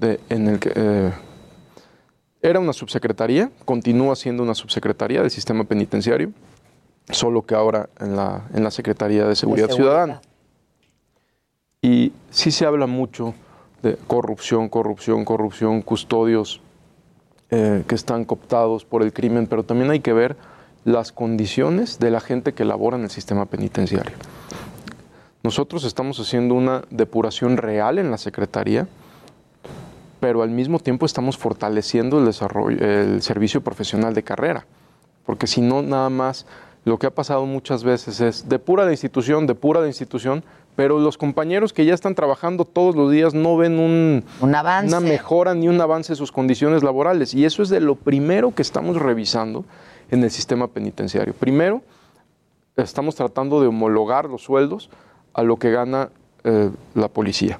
de, en el que eh, era una subsecretaría, continúa siendo una subsecretaría del sistema penitenciario, solo que ahora en la, en la Secretaría de Seguridad Ciudadana. Y sí se habla mucho de corrupción, corrupción, corrupción, custodios eh, que están cooptados por el crimen, pero también hay que ver las condiciones de la gente que labora en el sistema penitenciario. Nosotros estamos haciendo una depuración real en la Secretaría, pero al mismo tiempo estamos fortaleciendo el desarrollo, el servicio profesional de carrera, porque si no nada más lo que ha pasado muchas veces es depura de institución, depura de institución, pero los compañeros que ya están trabajando todos los días no ven un, avance. una mejora ni un avance en sus condiciones laborales. Y eso es de lo primero que estamos revisando en el sistema penitenciario. Primero, estamos tratando de homologar los sueldos a lo que gana eh, la policía.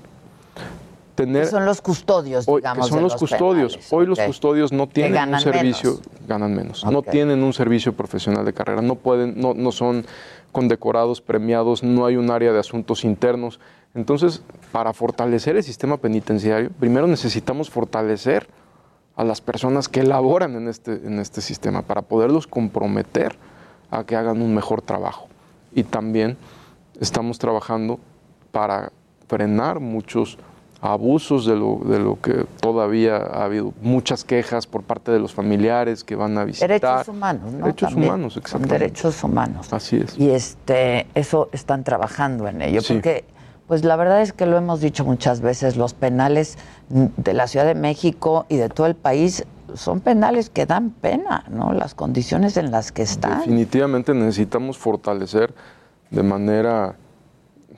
Tener, Que son los custodios, Hoy- digamos. que son de los custodios. penales, Hoy los custodios no tienen un servicio, menos. ganan menos, no tienen un servicio profesional de carrera, no pueden, no, no son condecorados, premiados, no hay un área de asuntos internos. Entonces, para fortalecer el sistema penitenciario, primero necesitamos fortalecer a las personas que laboran en este, en este sistema para poderlos comprometer a que hagan un mejor trabajo. Y también estamos trabajando para frenar muchos abusos de lo, de lo que todavía ha habido muchas quejas por parte de los familiares que van a visitar. Derechos humanos, ¿no? Derechos También. humanos, exactamente. derechos humanos. Así es. Y este, eso están trabajando en ello. Sí. Porque, pues la verdad es que lo hemos dicho muchas veces, los penales de la Ciudad de México y de todo el país son penales que dan pena, ¿no? Las condiciones en las que están. Definitivamente necesitamos fortalecer de manera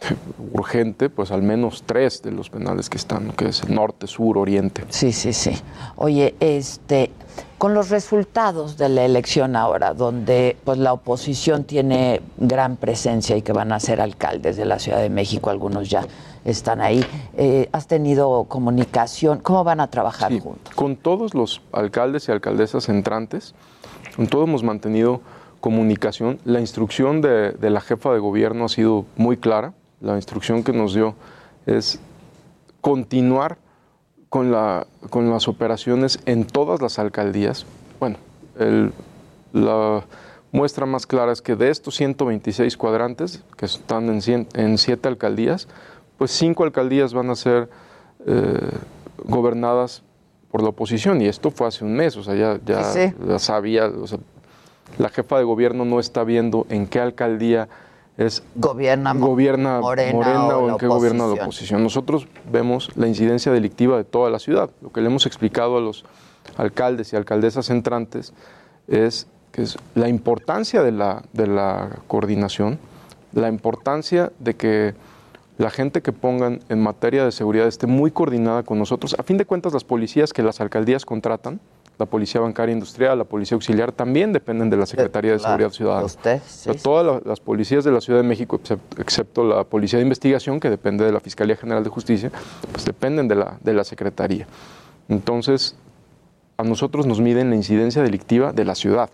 [laughs] urgente, pues al menos tres de los penales que están, que es el norte, sur, oriente. Sí, sí, sí. Oye, este, con los resultados de la elección ahora, donde pues la oposición tiene gran presencia y que van a ser alcaldes de la Ciudad de México, algunos ya están ahí, eh, ¿has tenido comunicación? ¿Cómo van a trabajar Sí, juntos? con todos los alcaldes y alcaldesas entrantes, con todos hemos mantenido comunicación. La instrucción de, de la jefa de gobierno ha sido muy clara. La instrucción que nos dio es continuar con, la, con las operaciones en todas las alcaldías. Bueno, el- la muestra más clara es que de estos 126 cuadrantes, que están en, cien- en siete alcaldías, pues cinco alcaldías van a ser eh, gobernadas por la oposición. Y esto fue hace un mes, o sea, ya, ya, Sí, sabía, o sea, la jefa de gobierno no está viendo en qué alcaldía es Gobierna, gobierna Morena Morena, o en qué gobierna la oposición. oposición. Nosotros vemos la incidencia delictiva de toda la ciudad. Lo que le hemos explicado a los alcaldes y alcaldesas entrantes es que es la importancia de la, de la coordinación, la importancia de que la gente que pongan en materia de seguridad esté muy coordinada con nosotros. A fin de cuentas, las policías que las alcaldías contratan, la Policía Bancaria Industrial, la Policía Auxiliar, también dependen de la Secretaría de Seguridad Ciudadana. usted, sea, todas la- las policías de la Ciudad de México, excepto, excepto la Policía de Investigación, que depende de la Fiscalía General de Justicia, pues dependen de la, de la Secretaría. Entonces, a nosotros nos miden la incidencia delictiva de la ciudad.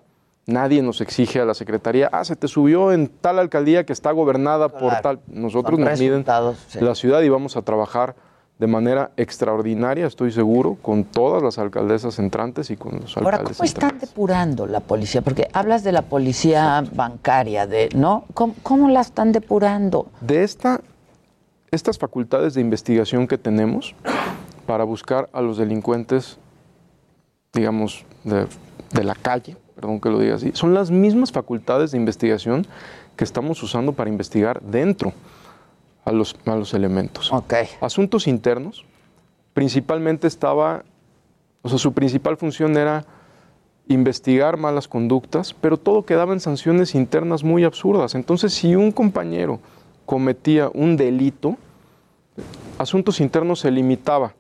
Nadie nos exige a la Secretaría, ah, se te subió en tal alcaldía que está gobernada por tal. Nosotros nos miden sí. la ciudad y vamos a trabajar de manera extraordinaria, estoy seguro, con todas las alcaldesas entrantes y con los Ahora, alcaldes ¿cómo están depurando la policía? Porque hablas de la policía bancaria, de, ¿no? ¿Cómo, cómo la están depurando? De esta, estas facultades de investigación que tenemos para buscar a los delincuentes, digamos, de, de la calle, perdón que lo diga así, son las mismas facultades de investigación que estamos usando para investigar dentro a los, a los elementos. Asuntos internos, principalmente estaba, o sea, su principal función era investigar malas conductas, pero todo quedaba en sanciones internas muy absurdas. Entonces, si un compañero cometía un delito, asuntos internos se limitaba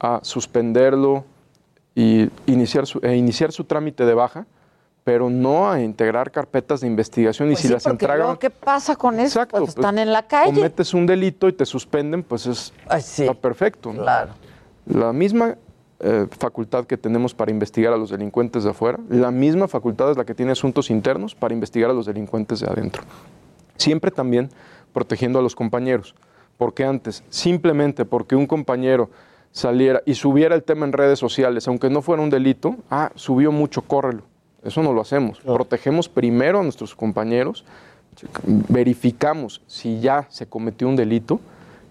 a suspenderlo y iniciar su, e iniciar su trámite de baja, pero no a integrar carpetas de investigación y Pues si sí, las entregan ¿qué pasa con eso? Pues están en la calle. cometes un delito y te suspenden, pues es está perfecto. ¿no? Claro. La misma eh, facultad que tenemos para investigar a los delincuentes de afuera, la misma facultad es la que tiene asuntos internos para investigar a los delincuentes de adentro. Siempre también protegiendo a los compañeros, porque antes, simplemente porque un compañero saliera y subiera el tema en redes sociales, aunque no fuera un delito, ah, subió mucho, córrelo. Eso no lo hacemos. Protegemos primero a nuestros compañeros, verificamos si ya se cometió un delito,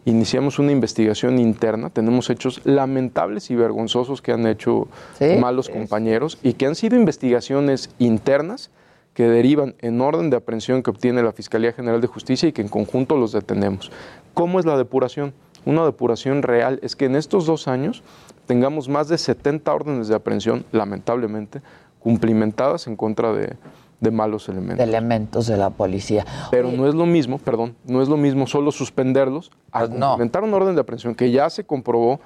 iniciamos una investigación interna, tenemos hechos lamentables y vergonzosos que han hecho Sí, malos compañeros y que han sido investigaciones internas que derivan en orden de aprehensión que obtiene la Fiscalía General de Justicia y que en conjunto los detenemos. ¿Cómo es la depuración? Una depuración real es que en estos dos años tengamos más de 70 órdenes de aprehensión, lamentablemente, cumplimentadas en contra de, de malos elementos. De elementos de la policía. Pero no es lo mismo, perdón, no es lo mismo solo suspenderlos a cumplimentar una orden de aprehensión que ya se comprobó,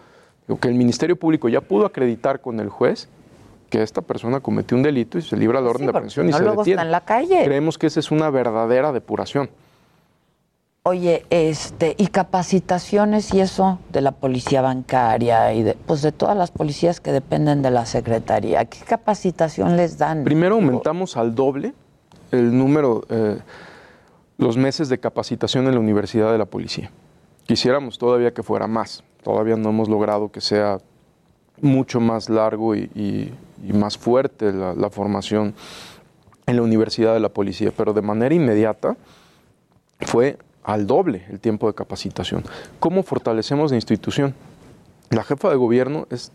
o que el Ministerio Público ya pudo acreditar con el juez que esta persona cometió un delito y se libra la orden de aprehensión y se luego detiene. está en la calle. Creemos que esa es una verdadera depuración. Oye, este, y capacitaciones y eso de la policía bancaria y de, pues de todas las policías que dependen de la secretaría. ¿Qué capacitación les dan? Primero aumentamos al doble el número, eh, los meses de capacitación en la Universidad de la Policía. Quisiéramos todavía que fuera más. Todavía no hemos logrado que sea mucho más largo y, y- y más fuerte la, la formación en la Universidad de la Policía, pero de manera inmediata fue al doble el tiempo de capacitación. ¿Cómo fortalecemos la institución? La jefa de gobierno es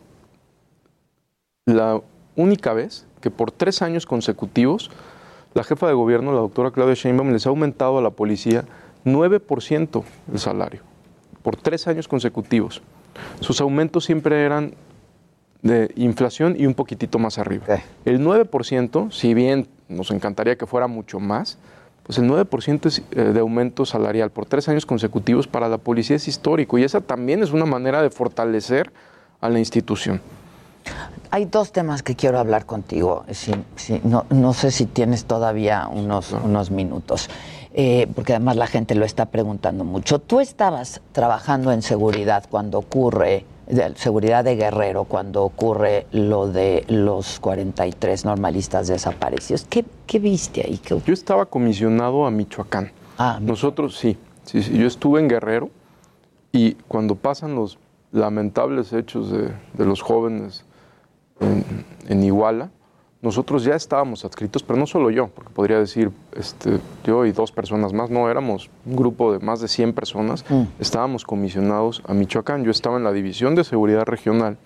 la única vez que por tres años consecutivos la jefa de gobierno, la doctora Claudia Sheinbaum, les ha aumentado a la policía 9% el salario, por tres años consecutivos. Sus aumentos siempre eran de inflación y un poquitito más arriba. El 9%, si bien nos encantaría que fuera mucho más, pues el 9% es, eh, de aumento salarial por tres años consecutivos para la policía es histórico y esa también es una manera de fortalecer a la institución. Hay dos temas que quiero hablar contigo. No sé si tienes todavía unos, unos minutos, eh, porque además la gente lo está preguntando mucho. Tú estabas trabajando en seguridad cuando ocurre, de, seguridad de Guerrero, cuando ocurre lo de los 43 normalistas desaparecidos. ¿Qué, qué viste ahí? ¿Qué- Yo estaba comisionado a Michoacán. Nosotros sí, sí, sí, yo estuve en Guerrero y cuando pasan los lamentables hechos de, de los jóvenes en, en Iguala, nosotros ya estábamos adscritos, pero no solo yo, porque podría decir este, yo y dos personas más, no, éramos un grupo de más de 100 personas, estábamos comisionados a Michoacán, yo estaba en la División de Seguridad Regional,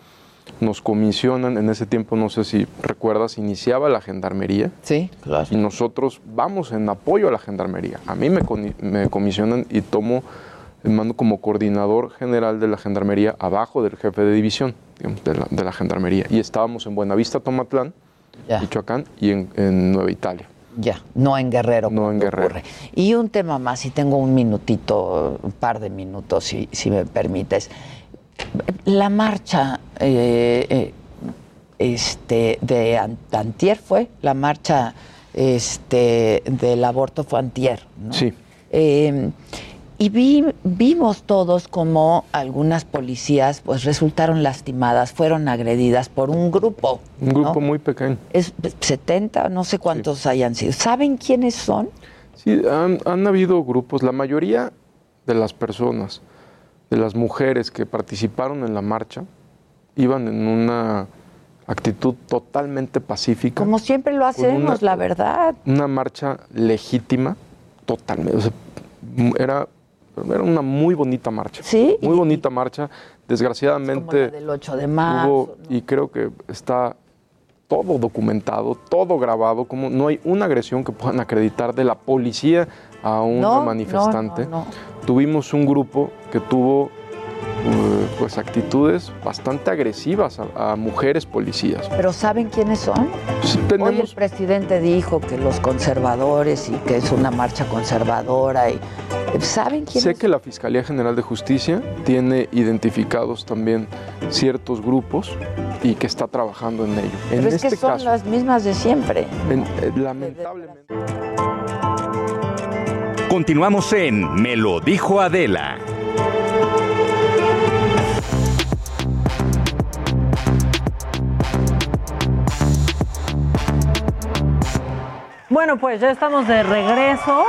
nos comisionan, en ese tiempo, no sé si recuerdas, iniciaba la gendarmería. Sí, claro. Y nosotros vamos en apoyo a la gendarmería. A mí me, me comisionan y tomo el mando como coordinador general de la gendarmería abajo del jefe de división digamos, de, la, de la gendarmería. Y estábamos en Buenavista, Tomatlán, Michoacán y en, en Nueva Italia. Ya, no en Guerrero. No en Guerrero. ocurre. Y un tema más, si tengo un minutito, un par de minutos, si, si me permites. La marcha eh, eh, este, de an- antier fue, la marcha este, del aborto fue antier, ¿no? Sí. Eh, Y vi, vimos todos como algunas policías pues resultaron lastimadas, fueron agredidas por un grupo. Un grupo ¿no? muy pequeño. Es 70, no sé cuántos hayan sido. ¿Saben quiénes son? Sí, han, han habido grupos, la mayoría de las personas, de las mujeres que participaron en la marcha, iban en una actitud totalmente pacífica. Como siempre lo hacemos, una- la verdad. Una marcha legítima, totalmente. o sea, era, era una muy bonita marcha. Sí. Muy bonita marcha. Desgraciadamente. Del 8 de marzo. hubo, y creo que está todo documentado, todo grabado, como no hay una agresión que puedan acreditar de la policía a No, no, manifestante. no, no. Tuvimos un grupo que tuvo eh, pues actitudes bastante agresivas a, a mujeres policías. Pero ¿saben quiénes son? Sí, Hoy el tenemos presidente dijo que los conservadores y que es una marcha conservadora. y ¿Saben quiénes Sé que la Fiscalía General de Justicia tiene identificados también ciertos grupos y que está trabajando en ello. Pero en es este que son caso, las mismas de siempre. en- eh, lamentablemente. Continuamos en Me lo dijo Adela. Bueno, pues ya estamos de regreso.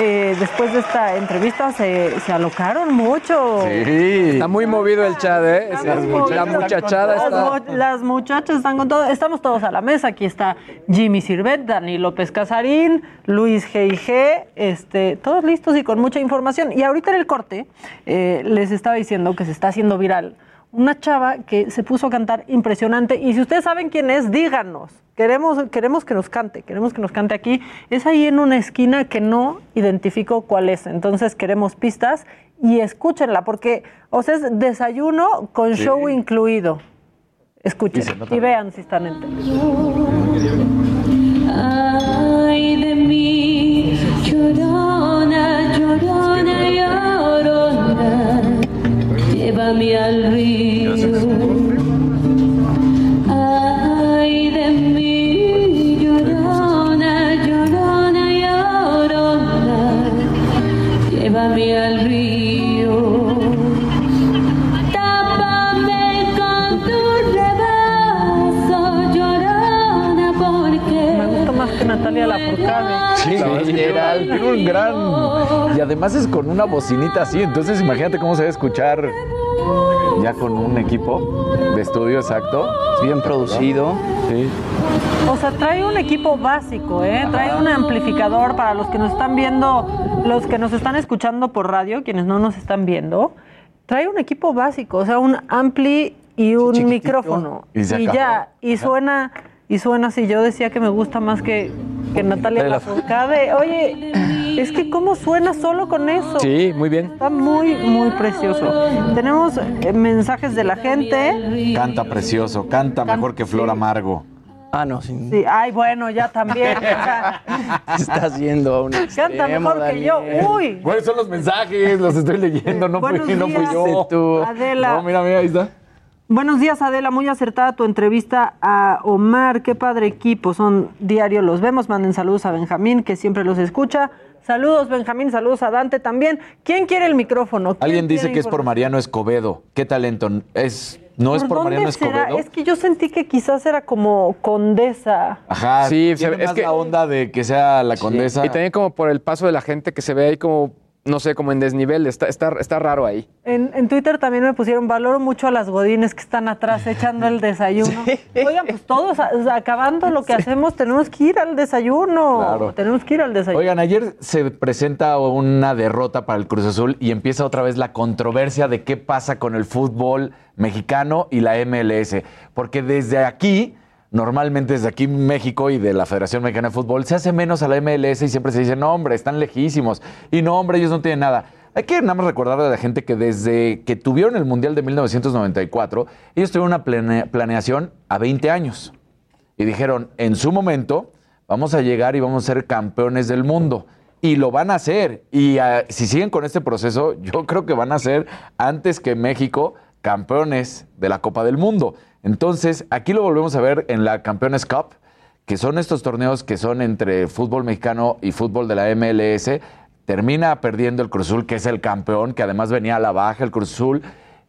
Eh, después de esta entrevista se, se alocaron mucho. Sí. Está muy movido el chat, ¿eh? La muchachada Las, está. las muchachas están con todo. Estamos todos a la mesa. Aquí está Jimmy Sirvet, Dani López Casarín, Luis G.I.G., este, todos listos y con mucha información. Y ahorita en el corte eh, les estaba diciendo que se está haciendo viral una chava que se puso a cantar impresionante. Y si ustedes saben quién es, díganos. Queremos, queremos que nos cante, queremos que nos cante aquí. Es ahí en una esquina que no identifico cuál es. Entonces queremos pistas y escúchenla, porque, o sea, es desayuno con Sí. show incluido. Escuchen Y vean si están enteros. Llévame al río. Ay de mí, llorona, llorona, llorona, llévame al río. Tápame con tu rebazo, llorona, porque Me gusta más que Natalia Lafourcade. Sí, literal, tiene un gran. Y además es con una bocinita así, entonces imagínate cómo se va a escuchar ya con un equipo de estudio exacto. Bien producido. Sí. O sea, trae un equipo básico, ¿eh? Trae un amplificador para los que nos están viendo, los que nos están escuchando por radio, quienes no nos están viendo. Trae un equipo básico, o sea, un ampli y un micrófono. Y ya, y suena, y suena así. Yo decía que me gusta más que, que Natalia Natalia Lafourcade. Oye, es que cómo suena solo con eso. Sí, muy bien. Está muy, muy precioso. Tenemos eh, mensajes de la gente. Canta precioso, canta mejor que Flor Amargo. Ah, no, sin... Sí, ay, bueno, ya también. o sea, [laughs] Estás yendo a un Canta mejor que yo. Uy. ¿Cuáles son los mensajes? Los estoy leyendo, no, Buenos fui, no fui días, yo. Adela. No, mira, mira, ahí está. Buenos días, Adela. Muy acertada tu entrevista a Omar. Qué padre equipo. Son diario Los Vemos. Manden saludos a Benjamín, que siempre los escucha. Saludos, Benjamín. Saludos a Dante también. ¿Quién quiere el micrófono? ¿Quién Alguien dice que es por? Mariano Escobedo. ¿Qué talento? Es, ¿No es por dónde Mariano será? Escobedo? Es que yo sentí que quizás era como condesa. Ajá, Sí, tiene se- es más que- la onda de que sea la condesa. Y también como por el paso de la gente que se ve ahí como, no sé, como en desnivel. Está, está, está raro ahí. En, en Twitter también me pusieron valoro mucho a las godines que están atrás echando el desayuno. [laughs] Oigan, pues todos a- acabando lo que hacemos tenemos que ir al desayuno. Claro. Tenemos que ir al desayuno. Oigan, ayer se presenta una derrota para el Cruz Azul y empieza otra vez la controversia de qué pasa con el fútbol mexicano y la MLS. Porque desde aquí, normalmente desde aquí México y de la Federación Mexicana de Fútbol, se hace menos a la MLS y siempre se dice, no, hombre, están lejísimos. Y no, hombre, ellos no tienen nada. Hay que nada más recordarle a la gente que desde que tuvieron el Mundial de 1994, ellos tuvieron una plane- planeación a 20 años. Y dijeron, en su momento, vamos a llegar y vamos a ser campeones del mundo. Y lo van a hacer. Y ah, si siguen con este proceso, yo creo que van a ser, antes que México, campeones de la Copa del Mundo. Entonces, aquí lo volvemos a ver en la Campeones Cup, que son estos torneos que son entre fútbol mexicano y fútbol de la MLS, termina perdiendo el Cruz Azul, que es el campeón, que además venía a la baja el Cruz Azul.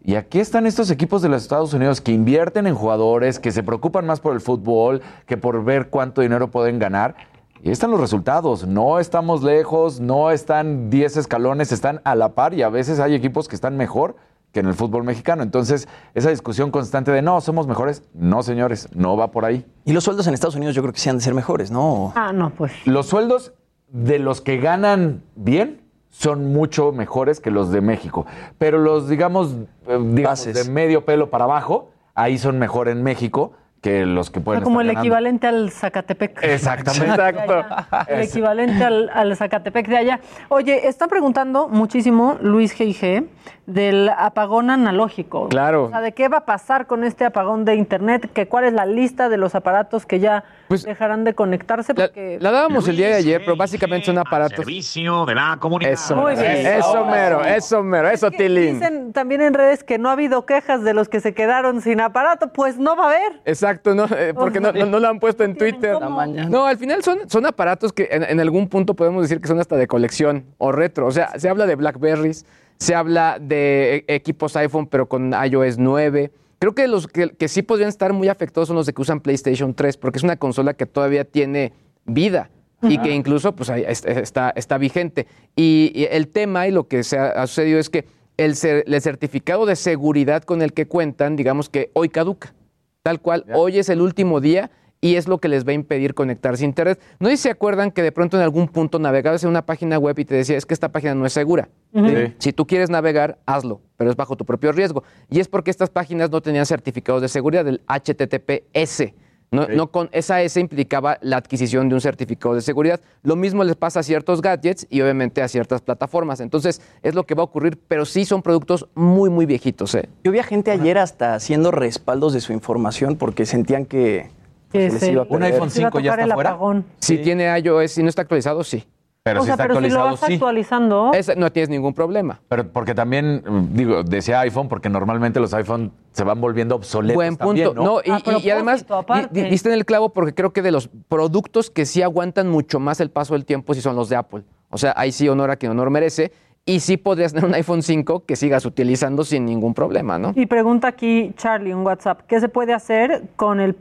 Y aquí están estos equipos de los Estados Unidos que invierten en jugadores, que se preocupan más por el fútbol, que por ver cuánto dinero pueden ganar. Y están los resultados. No estamos lejos, no están 10 escalones, están a la par y a veces hay equipos que están mejor que en el fútbol mexicano. Entonces, esa discusión constante de no, somos mejores. No, señores, no va por ahí. Y los sueldos en Estados Unidos yo creo que sí han de ser mejores, ¿no? Ah, no, pues. Los sueldos de los que ganan bien son mucho mejores que los de México. Pero los, digamos, eh, digamos de medio pelo para abajo, ahí son mejor en México que los que pueden como estar el ganando. equivalente al Zacatepec. Exactamente. [laughs] Allá. El equivalente al, al Zacatepec de allá. Oye, están preguntando muchísimo Luis G.I.G. del apagón analógico. Claro. O sea, ¿de qué va a pasar con este apagón de Internet? ¿Que ¿Cuál es la lista de los aparatos que ya dejarán de conectarse? Porque... Pues, La dábamos el día de ayer, pero básicamente son aparatos. Servicio de la comunidad. Eso, Muy bien. eso mero, eso mero, eso Tilín. Dicen también en redes que no ha habido quejas de los que se quedaron sin aparato. Pues no va a haber. Exacto, ¿no? Eh, porque no, no- no lo han puesto en Twitter. No, al final son, son aparatos que en, en algún punto podemos decir que son hasta de colección o retro. O sea, se habla de Blackberries, se habla de e- equipos iPhone, pero con iOS 9. Creo que los que, que sí podrían estar muy afectados son los de que usan PlayStation 3, porque es una consola que todavía tiene vida y que incluso pues, está, está vigente. Y, y el tema y lo que se ha, ha sucedido es que el, cer- el certificado de seguridad con el que cuentan, digamos que hoy caduca. Tal cual, hoy es el último día y es lo que les va a impedir conectarse a Internet. No sé si se acuerdan que de pronto en algún punto navegabas en una página web y te decía, es que esta página no es segura. Sí. Si tú quieres navegar, hazlo, pero es bajo tu propio riesgo. Y es porque estas páginas no tenían certificados de seguridad del HTTPS. No, no con esa S implicaba la adquisición de un certificado de seguridad. Lo mismo les pasa a ciertos gadgets y obviamente a ciertas plataformas. Entonces es lo que va a ocurrir, pero sí son productos muy, muy viejitos. ¿eh? Yo vi a gente ayer hasta haciendo respaldos de su información porque sentían que Que se les se- iba a Un iPhone Se iba a 5 ya está fuera. Si tiene iOS y no está actualizado, sí. Pero o sea, pero si lo vas actualizando. Ese no tienes ningún problema. Pero porque también, digo, decía iPhone, porque normalmente los iPhone se van volviendo obsoletos. Buen punto. también, ¿no? No, y, y además, di- di- diste en el clavo porque creo que de los productos que sí aguantan mucho más el paso del tiempo sí son los de Apple. O sea, ahí sí honor a quien honor merece. Y sí podrías tener un iPhone 5 que sigas utilizando sin ningún problema, ¿no? Y pregunta aquí Charlie en WhatsApp, ¿qué se puede hacer con el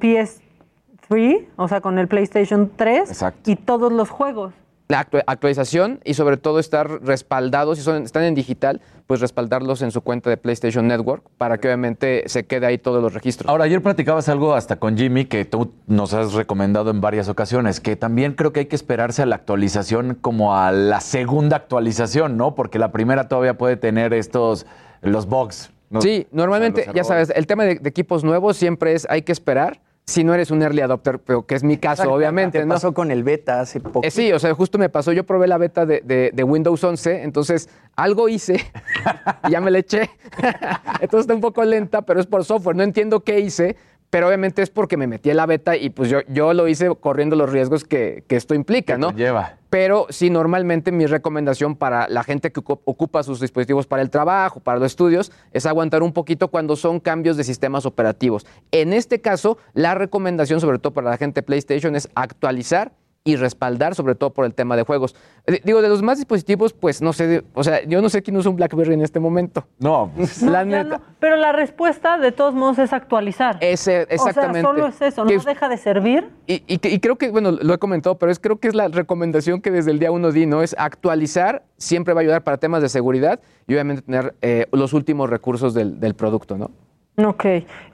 PS3, o sea, con el PlayStation 3 y todos los juegos? La actu- actualización y sobre todo estar respaldados, si son, están en digital, pues respaldarlos en su cuenta de PlayStation Network para que obviamente se quede ahí todos los registros. Ahora, ayer platicabas algo hasta con Jimmy que tú nos has recomendado en varias ocasiones, que también creo que hay que esperarse a la actualización como a la segunda actualización, ¿no? Porque la primera todavía puede tener estos, los bugs. ¿no? Sí, normalmente, ya sabes, el tema de, de equipos nuevos siempre es hay que esperar. Si no eres un early adopter, pero que es mi caso, Exacto, obviamente. te ¿no? pasó con el beta hace poco. Eh, sí, o sea, justo me pasó. Yo probé la beta de, de- de Windows 11, entonces algo hice [laughs] y ya me le eché. [laughs] entonces está un poco lenta, pero es por software. No entiendo qué hice, pero obviamente es porque me metí en la beta y pues yo, yo lo hice corriendo los riesgos que, que esto implica, ¿no? Lleva. Pero sí, normalmente mi recomendación para la gente que ocu- ocupa sus dispositivos para el trabajo, para los estudios, es aguantar un poquito cuando son cambios de sistemas operativos. En este caso, la recomendación, sobre todo para la gente de PlayStation, es actualizar y respaldar, sobre todo por el tema de juegos. Eh, Digo, de los más dispositivos, pues no sé, o sea, yo no sé quién usa un BlackBerry en este momento. No, la neta. no, pero la respuesta, de todos modos, es actualizar. Ese, exactamente. O sea, solo es eso, no Que- deja de servir. Y, y que- y creo que, bueno, lo he comentado, pero es creo que es la recomendación que desde el día uno di, ¿no? Es actualizar, siempre va a ayudar para temas de seguridad y obviamente tener eh, los últimos recursos del, del producto, ¿no? Ok.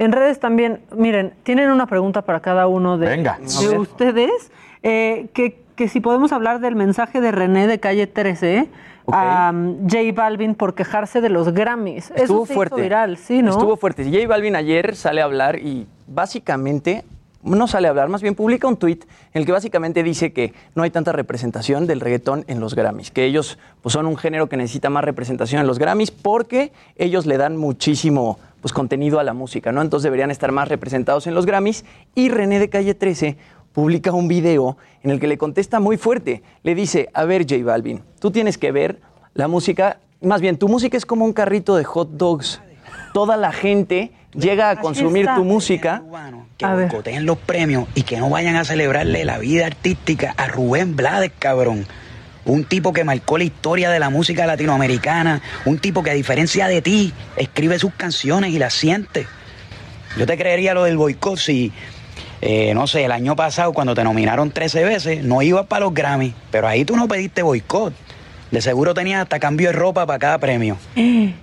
En redes también, miren, tienen una pregunta para cada uno de, Venga. de ustedes. Eh, que, que si podemos hablar del mensaje de René de calle 13 a um, J Balvin por quejarse de los Grammys. Estuvo Eso se fuerte. hizo viral, sí, ¿no? Estuvo fuerte. J Balvin ayer sale a hablar y básicamente, no sale a hablar, más bien publica un tuit en el que básicamente dice que no hay tanta representación del reggaetón en los Grammys, que ellos pues, son un género que necesita más representación en los Grammys porque ellos le dan muchísimo pues, contenido a la música, ¿no? Entonces deberían estar más representados en los Grammys. Y René de Calle 13 publica un video en el que le contesta muy fuerte. Le dice, a ver J Balvin, tú tienes que ver la música, más bien tu música es como un carrito de hot dogs. Toda la gente llega a consumir tu música. que boicoteen los premios y que no vayan a celebrarle la vida artística a Rubén Blades, cabrón. un tipo que marcó la historia de la música latinoamericana, un tipo que a diferencia de ti escribe sus canciones y las siente. Yo te creería lo del boicot si, eh, no sé, el año pasado cuando te nominaron 13 veces, no ibas para los Grammy, pero ahí tú no pediste boicot. De seguro tenías hasta cambio de ropa para cada premio.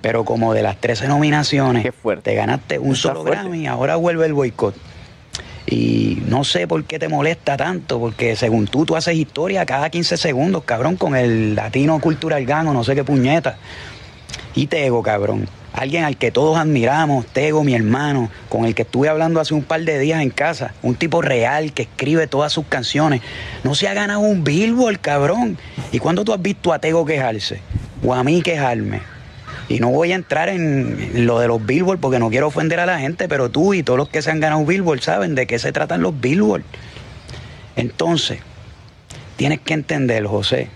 Pero como de las 13 nominaciones, te ganaste un solo Grammy, ahora vuelve el boicot. Y no sé por qué te molesta tanto, porque según tú, tú haces historia cada 15 segundos, cabrón, con el latino cultural gano, no sé qué puñeta. Y Tego, cabrón. Alguien al que todos admiramos, Tego, mi hermano, con el que estuve hablando hace un par de días en casa. Un tipo real que escribe todas sus canciones. No se ha ganado un billboard, cabrón. ¿Y cuándo tú has visto a Tego quejarse? O a mí quejarme. Y no voy a entrar en lo de los billboard porque no quiero ofender a la gente, pero tú y todos los que se han ganado billboard saben de qué se tratan los billboard. Entonces, tienes que entender, José.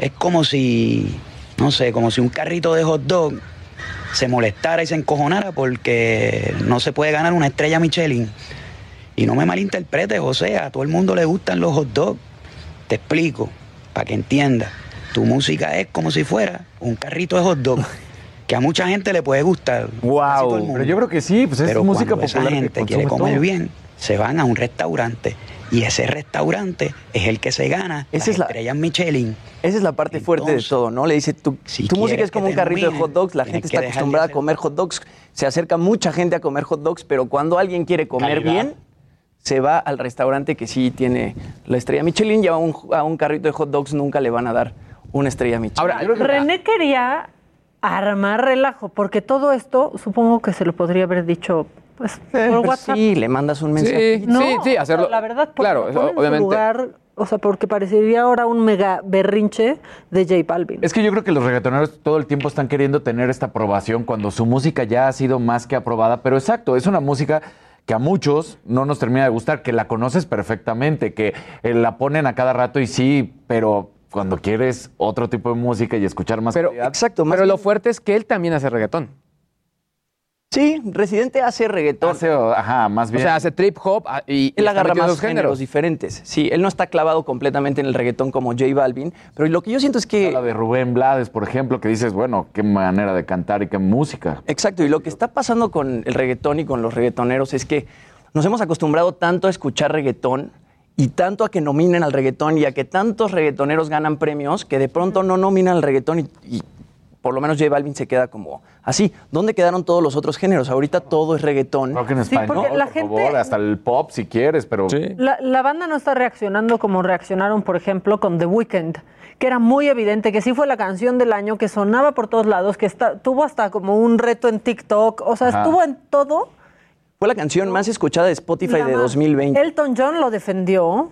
Es como si, no sé, como si un carrito de hot dog se molestara y se encojonara porque no se puede ganar una estrella Michelin. Y no me malinterpretes, José, a todo el mundo le gustan los hot dogs. Te explico, para que entiendas. Tu música es como si fuera un carrito de hot dog. [laughs] Que a mucha gente le puede gustar. Wow, pero yo creo que sí, pues es Pero música cuando popular. esa que gente quiere comer todo. bien, se van a un restaurante. Y ese restaurante es el que se gana Esa las es la- estrellas Michelin. Esa es la parte fuerte de todo, ¿no? Le dice, tu, tu música es como un carrito de hot dogs, la gente está acostumbrada a comer hot dogs, se acerca mucha gente a comer hot dogs, pero cuando alguien quiere comer Calidad. bien, se va al restaurante que sí tiene la estrella Michelin y a un, a un carrito de hot dogs nunca le van a dar una estrella Michelin. Ahora, René quería armar relajo, porque todo esto supongo que se lo podría haber dicho pues, por WhatsApp. sí, le mandas un mensaje. Sí, No, sí, sí, hacerlo. La verdad, porque Claro, su obviamente. lugar, o sea, porque parecería ahora un mega berrinche de J Balvin. Es que yo creo que los reggaetoneros todo el tiempo están queriendo tener esta aprobación cuando su música ya ha sido más que aprobada. Pero exacto, es una música que a muchos no nos termina de gustar, que la conoces perfectamente, que eh, la ponen a cada rato y sí, pero cuando quieres otro tipo de música y escuchar más Pero, calidad, Exacto, más pero lo fuerte es que él también hace reggaetón. Sí, Residente hace reggaetón. hace, ajá, más O bien. sea, hace trip hop ah, y, Él agarra más esos géneros diferentes. Sí, él no está clavado completamente en el reggaetón como J Balvin, pero lo que yo siento es que... La de Rubén Blades, por ejemplo, que dices, bueno, qué manera de cantar y qué música. Exacto, y lo que está pasando con el reggaetón y con los reggaetoneros es que nos hemos acostumbrado tanto a escuchar reggaetón y tanto a que nominen al reggaetón y a que tantos reggaetoneros ganan premios que de pronto no nominan al reggaetón y, y por lo menos J Balvin se queda como así. ¿Dónde quedaron todos los otros géneros? Ahorita todo es reggaetón. Rock en español, porque la por gente- favor, hasta el pop si quieres, pero... La, la banda no está reaccionando como reaccionaron, por ejemplo, con The Weeknd, que era muy evidente que sí fue la canción del año, que sonaba por todos lados, que está, tuvo hasta como un reto en TikTok, o sea, Ajá. estuvo en todo. Fue la canción más escuchada de Spotify de más. 2020. Elton John lo defendió,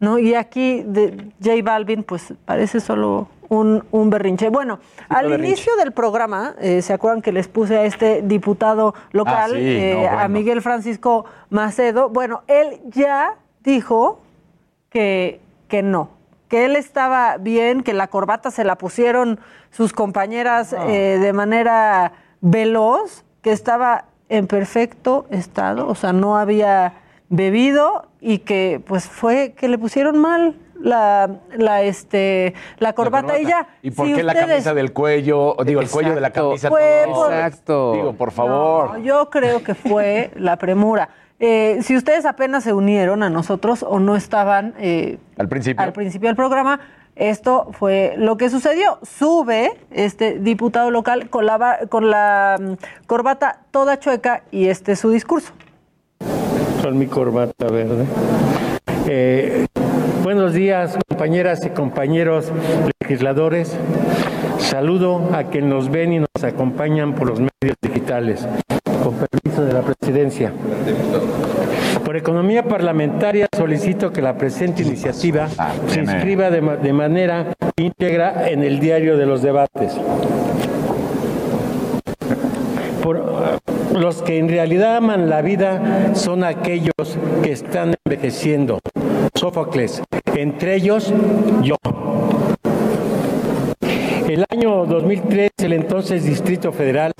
¿no? Y aquí de J Balvin, pues parece solo un, un berrinche. Bueno, al berrinche. inicio del programa, eh, ¿se acuerdan que les puse a este diputado local, Ah, sí, eh, no, a. Miguel Francisco Macedo? Bueno, él ya dijo que, que no, que él estaba bien, que la corbata se la pusieron sus compañeras Ah. eh, de manera veloz, que estaba en perfecto estado, o sea, no había bebido y que pues fue que le pusieron mal la, la, este, la corbata, y ya. ¿Y por Si qué la camisa del cuello? o Digo, el cuello de la camisa. Fue todo- por- Exacto. Digo, por favor. No, yo creo que fue la premura. Eh, si ustedes apenas se unieron a nosotros o no estaban eh, Al principio. al principio del programa, esto fue lo que sucedió. Sube este diputado local con la, con la mm, corbata toda chueca y este es su discurso. con mi corbata verde. Eh, buenos días, compañeras y compañeros legisladores. Saludo a quienes nos ven y nos acompañan por los medios digitales. Con permiso de la presidencia. Por economía parlamentaria solicito que la presente iniciativa se tiene- inscriba de, ma- de manera íntegra en el diario de los debates. Por, los que en realidad aman la vida son aquellos que están envejeciendo. Sófocles, entre ellos yo. El año 2003, el entonces Distrito Federal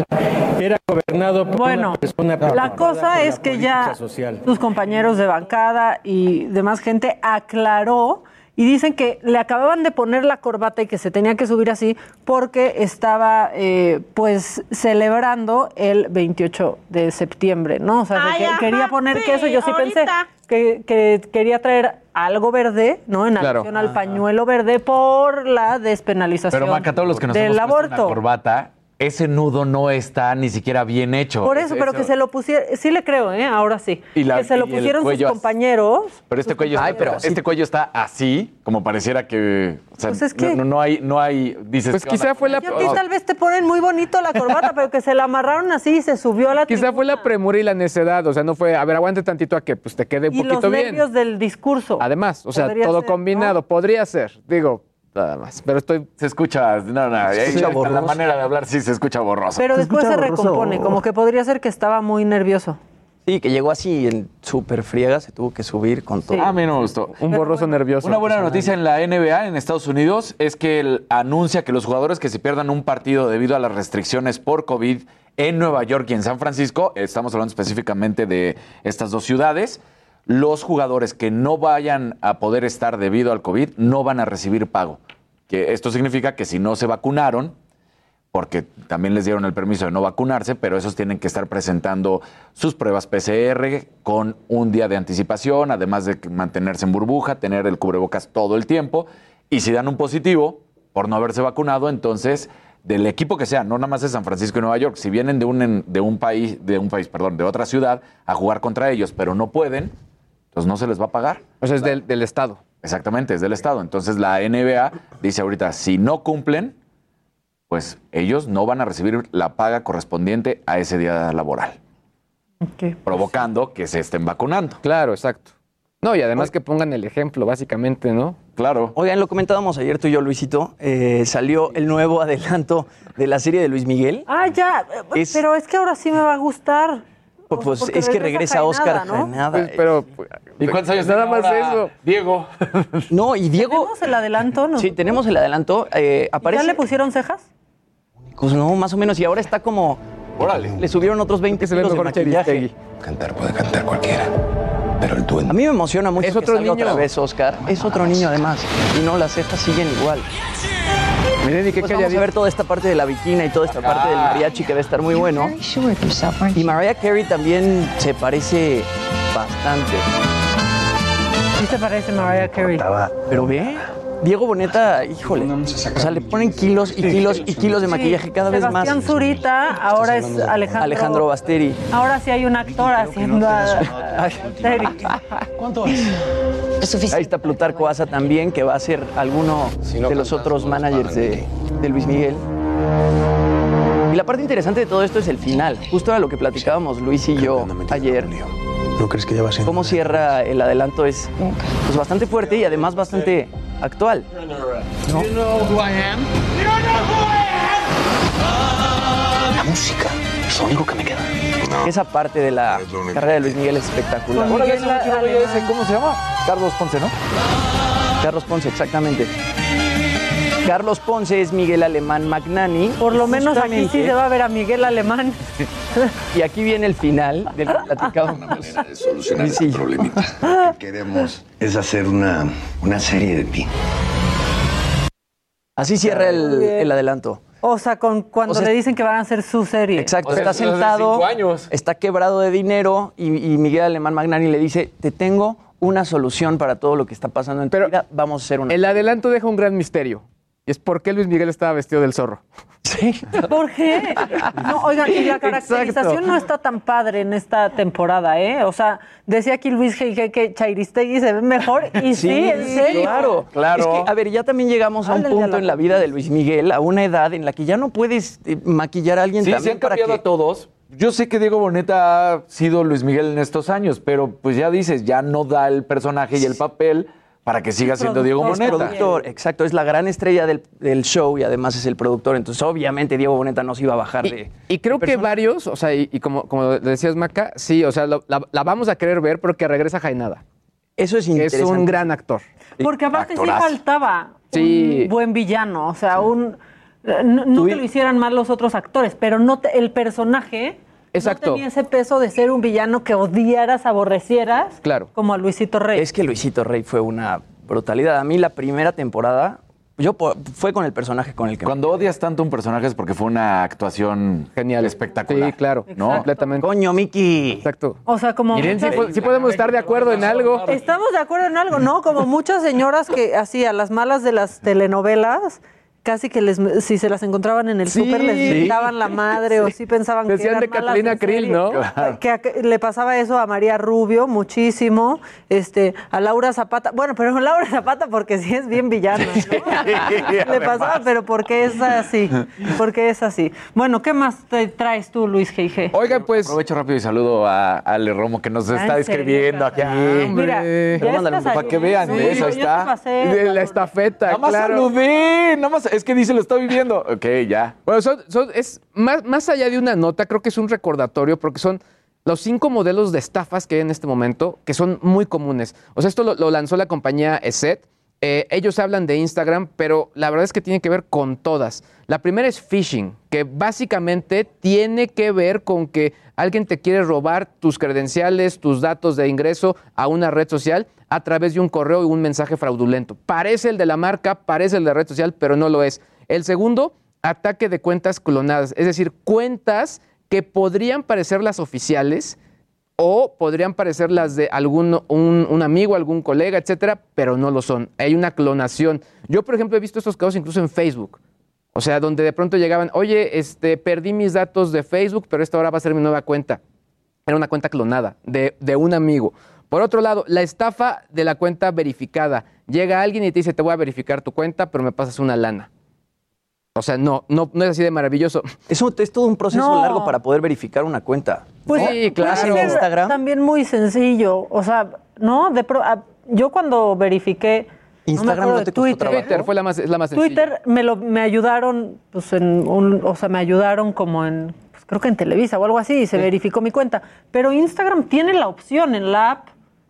era gobernado por Bueno, una persona La preocupada cosa es la que ya social. sus compañeros de bancada y demás gente aclaró y dicen que le acababan de poner la corbata y que se tenía que subir así porque estaba eh, pues celebrando el 28 de septiembre, ¿no? O sea, Ay, que ajá, quería poner sí, queso, yo sí pensé que, que quería traer algo verde, ¿no? En Claro. alusión al pañuelo verde por la despenalización Pero Maca, todos los que nos del hemos aborto. una corbata, ese nudo no está ni siquiera bien hecho. Por eso, pero que se lo pusieron, sí le creo, ¿eh? Ahora sí. Y la- que se lo pusieron sus compañeros. Pero este cuello, Ay, está, pero este cuello está así, como pareciera que. o sea, Pues es que- no, no- no hay, no hay. Dices. Pues ¿qué quizá fue la- Y a ti tal vez te ponen muy bonito la corbata, [laughs] pero que se la amarraron así y se subió a la Quizá fue la premura y la necedad, o sea, no fue, a ver, aguante tantito a que pues te quede un y los poquito bien. nervios del discurso. Además, o sea, Podría todo ser, combinado, podría ser, digo, nada más, pero estoy... Se escucha, no, no, Se escucha la manera de hablar sí se escucha borroso. Pero después se recompone, como que podría ser que estaba muy nervioso. Sí, que llegó así en súper friega, se tuvo que subir con todo. A mí no me gustó. Un borroso nervioso. Una buena noticia en la NBA en Estados Unidos es que el- anuncia que los jugadores que se pierdan un partido debido a las restricciones por COVID en Nueva York y en San Francisco, estamos hablando específicamente de estas dos ciudades, los jugadores que no vayan a poder estar debido al COVID no van a recibir pago. Que esto significa que si no se vacunaron, porque también les dieron el permiso de no vacunarse, pero esos tienen que estar presentando sus pruebas PCR con un día de anticipación, además de mantenerse en burbuja, tener el cubrebocas todo el tiempo. Y si dan un positivo por no haberse vacunado, entonces del equipo que sea, no nada más de San Francisco y Nueva York, si vienen de un, de un país, de un país, perdón, de otra ciudad a jugar contra ellos, pero no pueden, pues no se les va a pagar. O sea, es del, del Estado. Exactamente, es del Estado. Entonces la NBA dice ahorita, si no cumplen, pues ellos no van a recibir la paga correspondiente a ese día laboral, provocando que se estén vacunando. Claro, exacto. No, y además que pongan el ejemplo, básicamente, ¿no? Claro. Oigan, lo comentábamos ayer tú y yo, Luisito. eh, salió el nuevo [laughs] adelanto de la serie de Luis Miguel. Ah, ya, Es- pero es que ahora sí me va a gustar. Pues, pues, es que regresa Oscar Jaenada, ¿no? Jaenada. Pues, pero, ¿Y cuántos años Nada más ahora eso. Diego. [laughs] No, y Diego. ¿Tenemos el adelanto? No? Sí, tenemos el adelanto. eh, ¿Ya aparece. le pusieron cejas? Pues no, más o menos. Y ahora está como. Órale. Le subieron otros 20 se ve kilos de maquillaje. Cantar puede cantar cualquiera, pero el duende. A mí me emociona mucho Es que otro salga niño. otra vez Oscar. Es otro niño además. Y no, las cejas siguen igual. Miren, y qué Pues vamos a ver toda esta parte de la bikina y toda esta parte del mariachi que va a estar muy bueno. Y Mariah Carey también se parece bastante. Sí se parece Mariah Carey. Pero ve, Diego Boneta, híjole, o sea, le ponen kilos y kilos y kilos de maquillaje cada vez más. Sebastián Zurita, ahora es Alejandro. Alejandro Basteri. Ahora sí hay un actor haciendo a... Basteri. Ahí está Plutarco Asa también, que va a ser alguno de los otros managers de, de Luis Miguel. Y la parte interesante de todo esto es el final. Justo era lo que platicábamos Luis y yo ayer. ¿No crees que ya va siendo? Cómo cierra el adelanto es pues, bastante fuerte y además bastante actual. ¿no? La música, es lo único que me queda. Esa parte de la carrera de Luis Miguel es espectacular. Miguel. ¿Cómo se llama? Carlos Ponce, ¿no? Carlos Ponce, exactamente. Carlos Ponce es Miguel Alemán Magnani. Por lo menos aquí sí se va a ver a Miguel Alemán. Y aquí viene el final del que platicábamos. manera de solucionar Sí. este problemita. Lo que queremos es hacer una, una serie de ti. Así cierra el, el adelanto. O sea, con, cuando O sea, le dicen que van a hacer su serie. Exacto, O sea, está sentado, años. está quebrado de dinero y, y Miguel Alemán Magnani le dice, te tengo una solución para todo lo que está pasando en tu Pero vida, vamos a hacer una... El adelanto deja un gran misterio. Y es por qué Luis Miguel estaba vestido del zorro. Sí. ¿Por qué? No, oigan, y la caracterización Exacto. no está tan padre en esta temporada, ¿eh? O sea, decía aquí Luis G. que Chairistegui se ve mejor y sí, en serio. Claro, Claro. Es que, a ver, ya también llegamos a un a punto la en la vida de Luis Miguel, a una edad en la que ya no puedes eh, maquillar a alguien Sí, se también han para cambiado que... a todos. Yo sé que Diego Boneta ha sido Luis Miguel en estos años, pero pues ya dices, ya no da el personaje y el papel para que siga siendo Diego Es Boneta. productor, exacto, es la gran estrella del, del show y además es el productor. Entonces, obviamente, Diego Boneta no se iba a bajar de. Y, y creo de que varios, o sea, y, y como, como decías, Maca, sí, o sea, lo- la, la vamos a querer ver porque regresa Jainada. Eso es interesante. Es un gran actor. Porque aparte Actorazo. sí faltaba Sí. un buen villano, o sea, un... No, no que lo hicieran mal los otros actores, pero no te- el personaje Exacto. no tenía ese peso de ser un villano que odiaras, aborrecieras, Claro. como a Luisito Rey. Es que Luisito Rey fue una brutalidad. A mí la primera temporada, yo fue con el personaje con el que... Cuando odias tanto un personaje es porque fue una actuación Genial. espectacular. Sí, claro. ¿no? Completamente. Coño, Miki. Exacto. O sea, como Miren, sí, muchas- sí podemos estar de acuerdo en algo. Estamos de acuerdo en algo, ¿no? Como muchas señoras que así a las malas de las telenovelas, casi que les si se las encontraban en el Sí. súper les Sí. mentaban la madre o sí pensaban que Decían eran de malas Catalina Krill. ¿no? Que que le pasaba eso a María Rubio muchísimo, este, a Laura Zapata, bueno, pero [laughs] Laura Zapata porque sí es bien villana, ¿no? [laughs] Le pasaba, pero porque es así, porque es así. Bueno, ¿qué más te traes tú, Luis G.I.G.? Oigan, pues. Aprovecho rápido y saludo a Ale Romo que nos Ah, está escribiendo aquí. Mira, ya Mándale estás para ahí. que vean, Sí, eso ahí te está. pasé, De la estafeta, Nada más claro. saludé, nada más, es que dice lo está viviendo. [laughs] Ok, ya. Bueno, son, es más, más allá de una nota, creo que es un recordatorio porque son los cinco modelos de estafas que hay en este momento que son muy comunes. O sea, esto lo, lo lanzó la compañía ESET. Eh, ellos hablan de Instagram, pero la verdad es que tiene que ver con todas. La primera es phishing, que básicamente tiene que ver con que alguien te quiere robar tus credenciales, tus datos de ingreso a una red social a través de un correo y un mensaje fraudulento. Parece el de la marca, parece el de la red social, pero no lo es. El segundo, ataque de cuentas clonadas, es decir, cuentas que podrían parecer las oficiales o podrían parecer las de algún un, amigo, algún colega, etcétera, pero no lo son. Hay una clonación. Yo, por ejemplo, he visto estos casos incluso en Facebook. O sea, donde de pronto llegaban, oye, este, perdí mis datos de Facebook, pero esta ahora va a ser mi nueva cuenta. Era una cuenta clonada de, de un amigo. Por otro lado, la estafa de la cuenta verificada. Llega alguien y te dice, te voy a verificar tu cuenta, pero me pasas una lana. O sea, no, no, no es así de maravilloso. Es, un- es todo un proceso No. largo para poder verificar una cuenta. Pues ¿no? sí, Puede ser claro. en Instagram. También muy sencillo. O sea, ¿no? De pro- a- yo cuando verifiqué. Instagram me no te costó Twitter. trabajo. Twitter fue la más, es la más sencilla. Twitter me lo me ayudaron, pues en un, o sea, me ayudaron como en, pues, creo que en Televisa o algo así, y se verificó mi cuenta. Pero Instagram tiene la opción en la app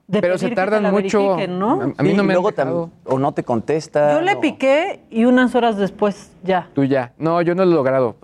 de Pero se que te tardan la mucho. A mí Sí, no y me han luego dejado. tam- o no te contesta. Yo le piqué y unas horas después ya. Tú ya. No, yo no lo he logrado.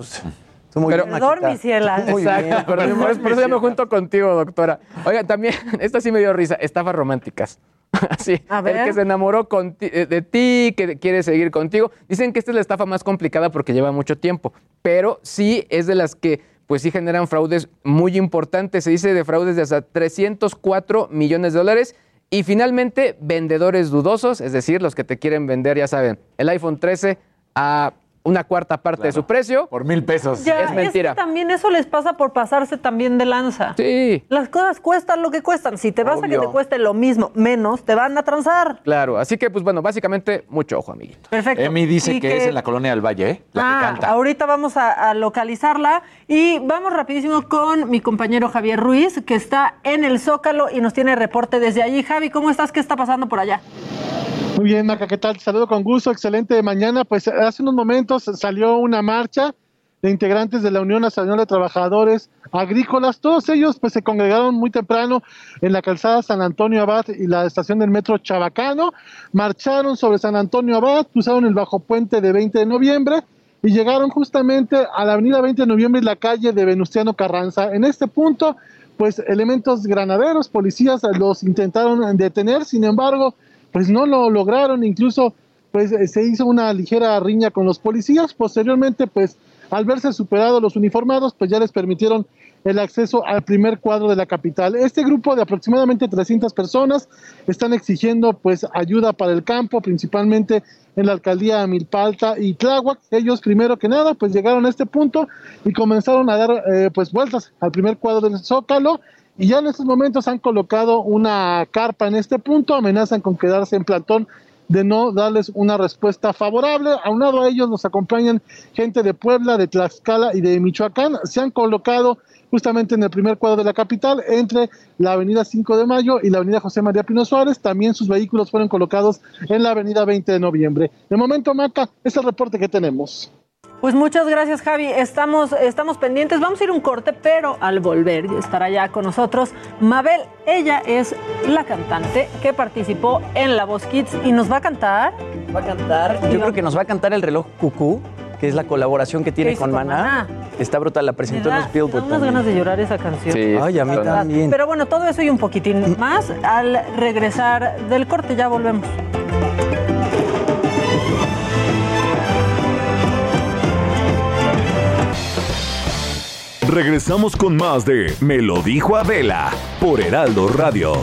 Tú muy Pero- bien, Perdón, mi ciela. Muy Exacto, bien. pero por, eso- por eso ya me junto contigo, doctora. Oiga, también, [laughs] esta sí me dio risa, estafas románticas. [laughs] Así, A ver. el que se enamoró eh, de ti, que quiere seguir contigo. Dicen que esta es la estafa más complicada porque lleva mucho tiempo, pero sí es de las que pues sí generan fraudes muy importantes. Se dice de fraudes de hasta 304 millones de dólares. Y finalmente, vendedores dudosos, es decir, los que te quieren vender, ya saben, el iPhone 13 a una cuarta parte de su precio. Por mil pesos. Ya, es mentira. que también eso les pasa por pasarse también de lanza. Sí. Las cosas cuestan lo que cuestan. Si te vas a que te cueste lo mismo, menos, te van a transar. Claro, así que pues bueno, básicamente mucho ojo, amiguito. Perfecto. Emi dice que, es en la colonia del Valle, ¿eh? La Ah, que canta. ahorita vamos a, a localizarla y vamos rapidísimo con mi compañero Javier Ruiz, que está en el Zócalo y nos tiene reporte desde allí. Javi, ¿cómo estás? ¿Qué está pasando por allá? Muy bien, Maca, ¿qué tal? Saludo con gusto, excelente mañana. Pues hace unos momentos salió una marcha de integrantes de la Unión Nacional de Trabajadores Agrícolas. Todos ellos pues se congregaron muy temprano en la calzada San Antonio Abad y la estación del metro Chabacano. Marcharon sobre San Antonio Abad, cruzaron el bajo puente de 20 de noviembre y llegaron justamente a la avenida 20 de noviembre y la calle de Venustiano Carranza. En este punto, pues elementos granaderos, policías los intentaron detener, sin embargo, pues no lo lograron, incluso pues eh, se hizo una ligera riña con los policías, posteriormente pues al verse superados los uniformados, pues ya les permitieron el acceso al primer cuadro de la capital. Este grupo de aproximadamente 300 personas están exigiendo pues ayuda para el campo, principalmente en la alcaldía Milpalta y Tláhuac. Ellos primero que nada pues llegaron a este punto y comenzaron a dar eh, pues vueltas al primer cuadro del Zócalo y ya en estos momentos han colocado una carpa en este punto, amenazan con quedarse en plantón de no darles una respuesta favorable. Aunado a ellos nos acompañan gente de Puebla, de Tlaxcala y de Michoacán. Se han colocado justamente en el primer cuadro de la capital, entre la avenida 5 de Mayo y la avenida José María Pino Suárez. También sus vehículos fueron colocados en la avenida 20 de noviembre. De momento, Maca, es el reporte que tenemos. Pues muchas gracias, Javi. Estamos, estamos pendientes. Vamos a ir un corte, pero al volver estará ya con nosotros Mabel. Ella es la cantante que participó en La Voz Kids y nos va a cantar. Va a cantar. Yo creo que nos va a cantar el reloj Cucú, que es la colaboración que tiene con con Maná. Maná? Está brutal, la presentó en los Billboard da unas ganas de llorar esa canción. Sí, Ay, a mí verdad. también. Pero bueno, todo eso y un poquitín más al regresar del corte. Ya volvemos. Regresamos con más de Me lo dijo Adela por Heraldo Radio.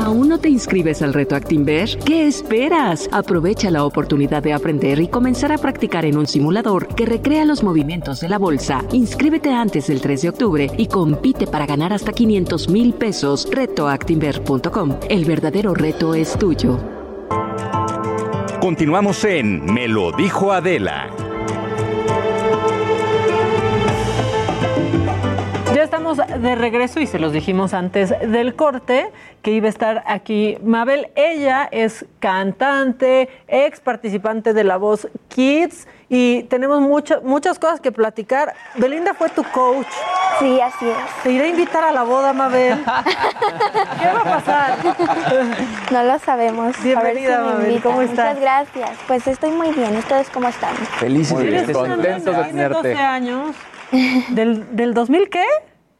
¿Aún no te inscribes al reto Actinver? ¿Qué esperas? Aprovecha la oportunidad de aprender y comenzar a practicar en un simulador que recrea los movimientos de la bolsa. Inscríbete antes del 3 de octubre y compite para ganar hasta 500 mil pesos. Retoactinver.com. El verdadero reto es tuyo. Continuamos en Me lo dijo Adela. Estamos de regreso y se los dijimos antes del corte que iba a estar aquí Mabel. Ella es cantante, ex participante de La Voz Kids y tenemos muchas muchas cosas que platicar. Belinda fue tu coach. Sí, así es. Te iré a invitar a la boda, Mabel. [laughs] ¿Qué va a pasar? No lo sabemos. Bienvenida, a ver si me Mabel. ¿Cómo estás? Muchas gracias. Pues estoy muy bien. ¿Ustedes cómo están? Felices estés contentos de tenerte. 12 años. ¿Del, ¿Del 2000 qué?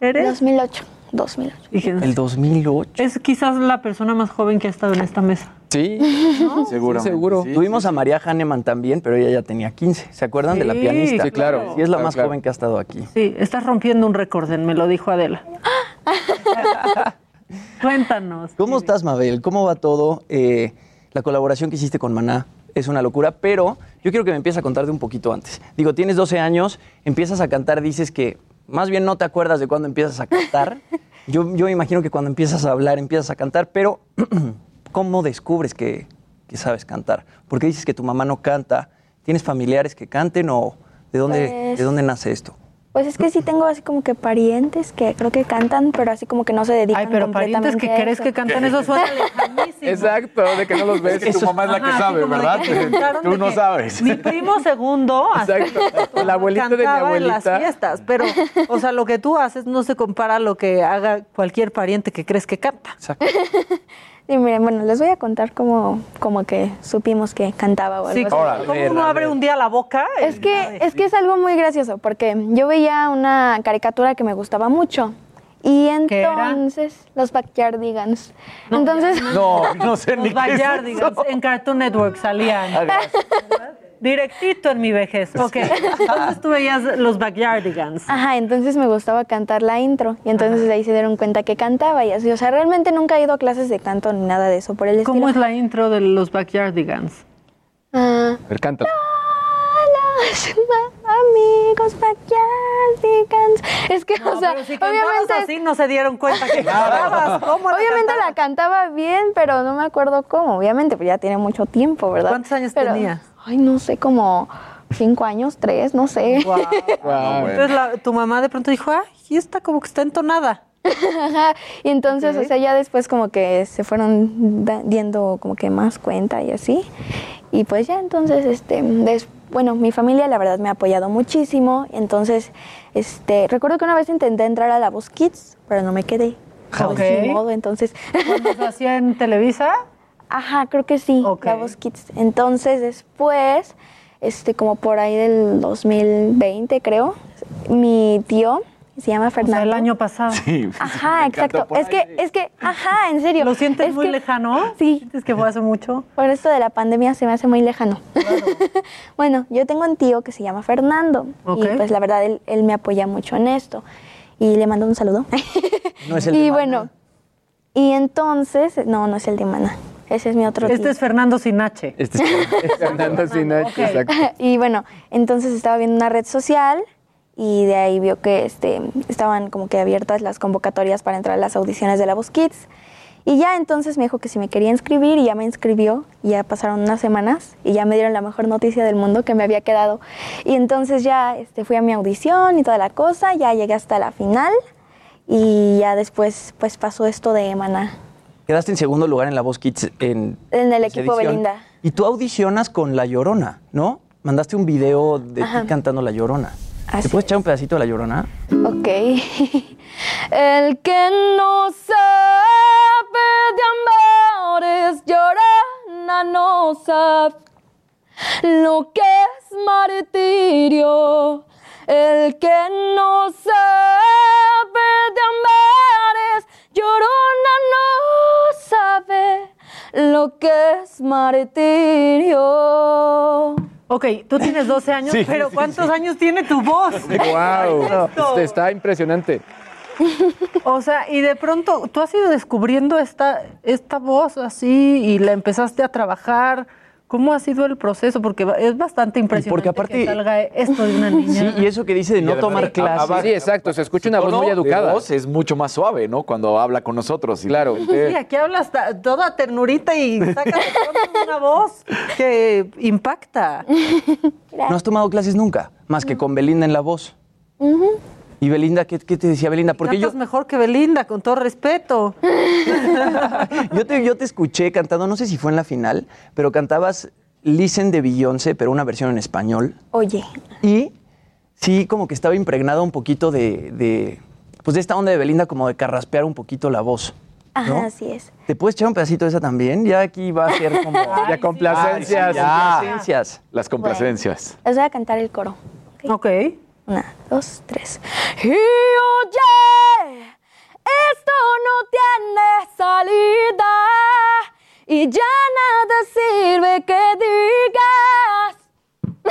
¿Eres? 2008. 2008. El 2008. Es quizás la persona más joven que ha estado en esta mesa. Sí, [laughs] Seguro. seguro. Tuvimos a María Hahnemann también, pero ella ya tenía 15. ¿Se acuerdan de la pianista? Sí, claro. Sí, es la Claro, más claro. joven que ha estado aquí. Sí, estás rompiendo un récord, me lo dijo Adela. [laughs] Cuéntanos. ¿Cómo estás, Mabel? ¿Cómo va todo? Eh, la colaboración que hiciste con Maná es una locura, pero yo quiero que me empieces a contar de un poquito antes. Digo, tienes 12 años, empiezas a cantar, dices que más bien no te acuerdas de cuándo empiezas a cantar. [laughs] Yo, yo me imagino que cuando empiezas a hablar, empiezas a cantar, pero [clears throat] ¿cómo descubres que, que sabes cantar? Porque dices que tu mamá no canta. ¿Tienes familiares que canten o de dónde, Pues- de dónde nace esto? Pues es que sí tengo así como que parientes que creo que cantan, pero así como que no se dedican Ay, pero parientes que crees eso. que cantan, eso suena lejanísimo. Exacto, de que no los ves. Es que tu mamá es la que Ajá, sabe, ¿verdad? que Tú no sabes. Mi primo segundo, así, Exacto. [laughs] La abuelita de mi cantaba en las abuelita. fiestas, pero, o sea, lo que tú haces no se compara a lo que haga cualquier pariente que crees que canta. Sí, miren, bueno, les voy a contar cómo, como que supimos que cantaba o algo Sí, así. ¿cómo, Órale, cómo uno abre un día la boca? Es que, es que es algo muy gracioso, porque yo veía una caricatura que me gustaba mucho. Y ¿Qué era? entonces, los Backyardigans. entonces, No, no sé ni Los qué es Backyardigans eso. en Cartoon Network salían. [laughs] Directito en mi vejez. Ok, entonces tú veías los Backyardigans. Ajá, entonces me gustaba cantar la intro. Y entonces ahí se dieron cuenta que cantaba y así. O sea, realmente nunca he ido a clases de canto ni nada de eso por el ¿Cómo estilo. es la intro de los Backyardigans? Ah, cántala. los [laughs] amigos Backyardigans. Es que, o sea, pero si cantabas obviamente... así no se dieron cuenta que cantabas. ¿Cómo la Obviamente la cantaba bien, pero no me acuerdo cómo. Obviamente, pues ya tiene mucho tiempo, ¿verdad? ¿Cuántos años Pero- tenías? Ay, no sé, como cinco años, tres, no sé. Guau. [laughs] Guau. Entonces la- tu mamá de pronto dijo, ay, y esta como que está entonada. Y entonces, Ok. o sea, ya después como que se fueron da- dando como que más cuenta y así. Y pues ya entonces, este, des- bueno, mi familia la verdad me ha apoyado muchísimo. Entonces, este, recuerdo que una vez intenté entrar a la Voz Kids, pero no me quedé. Ok. ni modo, entonces... Cuando se hacía en Televisa, Ajá, creo que sí, Ok. la Voz Kids. Entonces después, este, como por ahí del 2020 creo, mi tío se llama o sea, Fernando. el año pasado. Sí, Ajá, exacto. Es que, ahí. es que, ajá, en serio. ¿Lo sientes Es muy que lejano? Sí. ¿Sientes que fue hace mucho? Por esto de la pandemia se me hace muy lejano. [laughs] bueno, yo tengo un tío que se llama Fernando Ok. y pues la verdad él, él me apoya mucho en esto y le mando un saludo. No es el [laughs] y de Maná. bueno, y entonces, no, no es el de Mana, ese es mi otro Este tío. es Fernando Sinache. Este es Fernando Sinache, exacto. [laughs] y bueno, entonces estaba viendo una red social y de ahí vio que este, estaban como que abiertas las convocatorias para entrar a las audiciones de la Voz Kids. Y ya entonces me dijo que si me quería inscribir y ya me inscribió. Y ya pasaron unas semanas y ya me dieron la mejor noticia del mundo que me había quedado. Y entonces ya este, fui a mi audición y toda la cosa, ya llegué hasta la final y ya después pues pasó esto de Maná. Quedaste en segundo lugar en la Voz Kids en, En el equipo edición. Belinda. Y tú audicionas con La Llorona, ¿no? Mandaste un video de Ajá. ti cantando La Llorona. ¿Te Así puedes echar un pedacito de La Llorona? Ok. [laughs] El que no sabe de amores llorona no sabe lo que es martirio. El que no sabe de amores llorona no sabe lo que es martirio. Ok, tú tienes 12 años, Sí, pero sí, ¿cuántos sí. años tiene tu voz? [laughs] ¡Wow! Esto. Está impresionante. O sea, y de pronto tú has ido descubriendo esta, esta voz así y la empezaste a trabajar. ¿Cómo ha sido el proceso? Porque es bastante impresionante porque aparte- que salga esto de una niña. Sí, y eso que dice de no tomar clases. Sí, exacto. Se escucha una voz muy educada. voz es mucho más suave, ¿no? Cuando habla con nosotros. Claro. Sí, aquí hablas ta- toda ternurita y sacas de pronto una voz que impacta. [laughs] No has tomado clases nunca, más que con Belinda en la voz. ¿Y Belinda, qué, qué te decía Belinda? Porque yo, Cantas mejor que Belinda, con todo respeto. [laughs] yo, te, yo te escuché cantando, no sé si fue en la final, pero cantabas Listen de Beyoncé, pero una versión en español. Oye, Y sí, como que estaba impregnada un poquito de, de, pues de esta onda de Belinda, como de carraspear un poquito la voz. ajá, ¿no? así es. ¿Te puedes echar un pedacito de esa también? Ya aquí va a ser como... [laughs] Ya complacencias. ya. complacencias. Las complacencias. Les voy a cantar el coro. Ok. Una, dos, tres. Y oye, esto no tiene salida y ya nada sirve que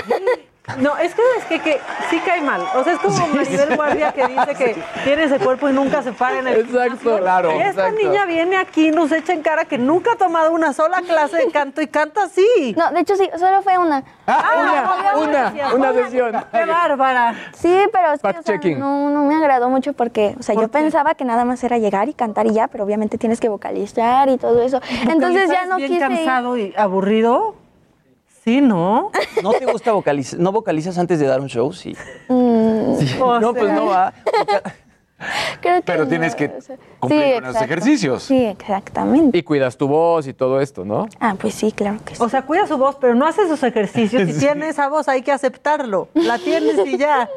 digas. [laughs] No, es que es que, que sí cae mal. O sea, es como Maribel Guardia que dice que tiene ese cuerpo y nunca se para en el Exacto, claro. Y esta exacto. niña viene aquí, nos echa en cara que nunca ha tomado una sola clase de canto y canta así. No, de hecho sí, solo fue una. Ah, una, gracias. una sesión. ¡Qué bárbara! Sí, pero es que o sea, Fact-checking. no, no me agradó mucho porque, o sea, ¿Por yo qué? pensaba que nada más era llegar y cantar y ya, pero obviamente tienes que vocalizar y todo eso. Entonces ya ¿Vocalizar no es bien quise ir. cansado y aburrido? Sí, ¿no? ¿No te gusta vocalizar? ¿No vocalizas antes de dar un show? Sí. Mm, O No, pues no va. creo que Pero no, tienes que o sea, cumplir sí, con los exacto. ejercicios. Sí, exactamente. Y cuidas tu voz y todo esto, ¿no? Ah, pues sí, claro que sí. O sea, cuida su voz, pero no hace sus ejercicios. [laughs] Si tiene esa voz, hay que aceptarlo. La tienes y ya.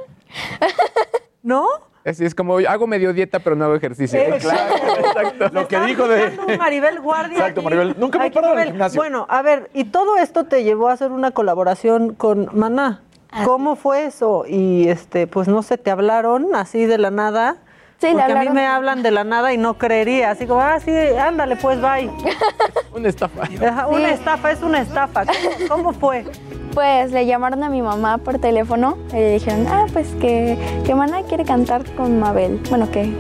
[laughs] ¿No? Así es como hago medio dieta, pero no hago ejercicio. Exacto. Lo que dijo de- Maribel Guardia. Exacto, aquí. Maribel. Nunca me Aquí, paro en el Maribel. gimnasio. Bueno, a ver, y todo esto te llevó a hacer una colaboración con Maná. ¿Cómo fue eso? Y este, pues no sé, te hablaron así de la nada. Sí, Porque a mí me hablan de la nada y no creería. Así como, ah, sí, ándale, pues bye. [laughs] Una estafa. Ajá, Una estafa es una estafa. ¿Cómo, cómo fue? Pues le llamaron a mi mamá por teléfono y le dijeron, ah, pues que, que Mana quiere cantar con Mabel. Bueno, que,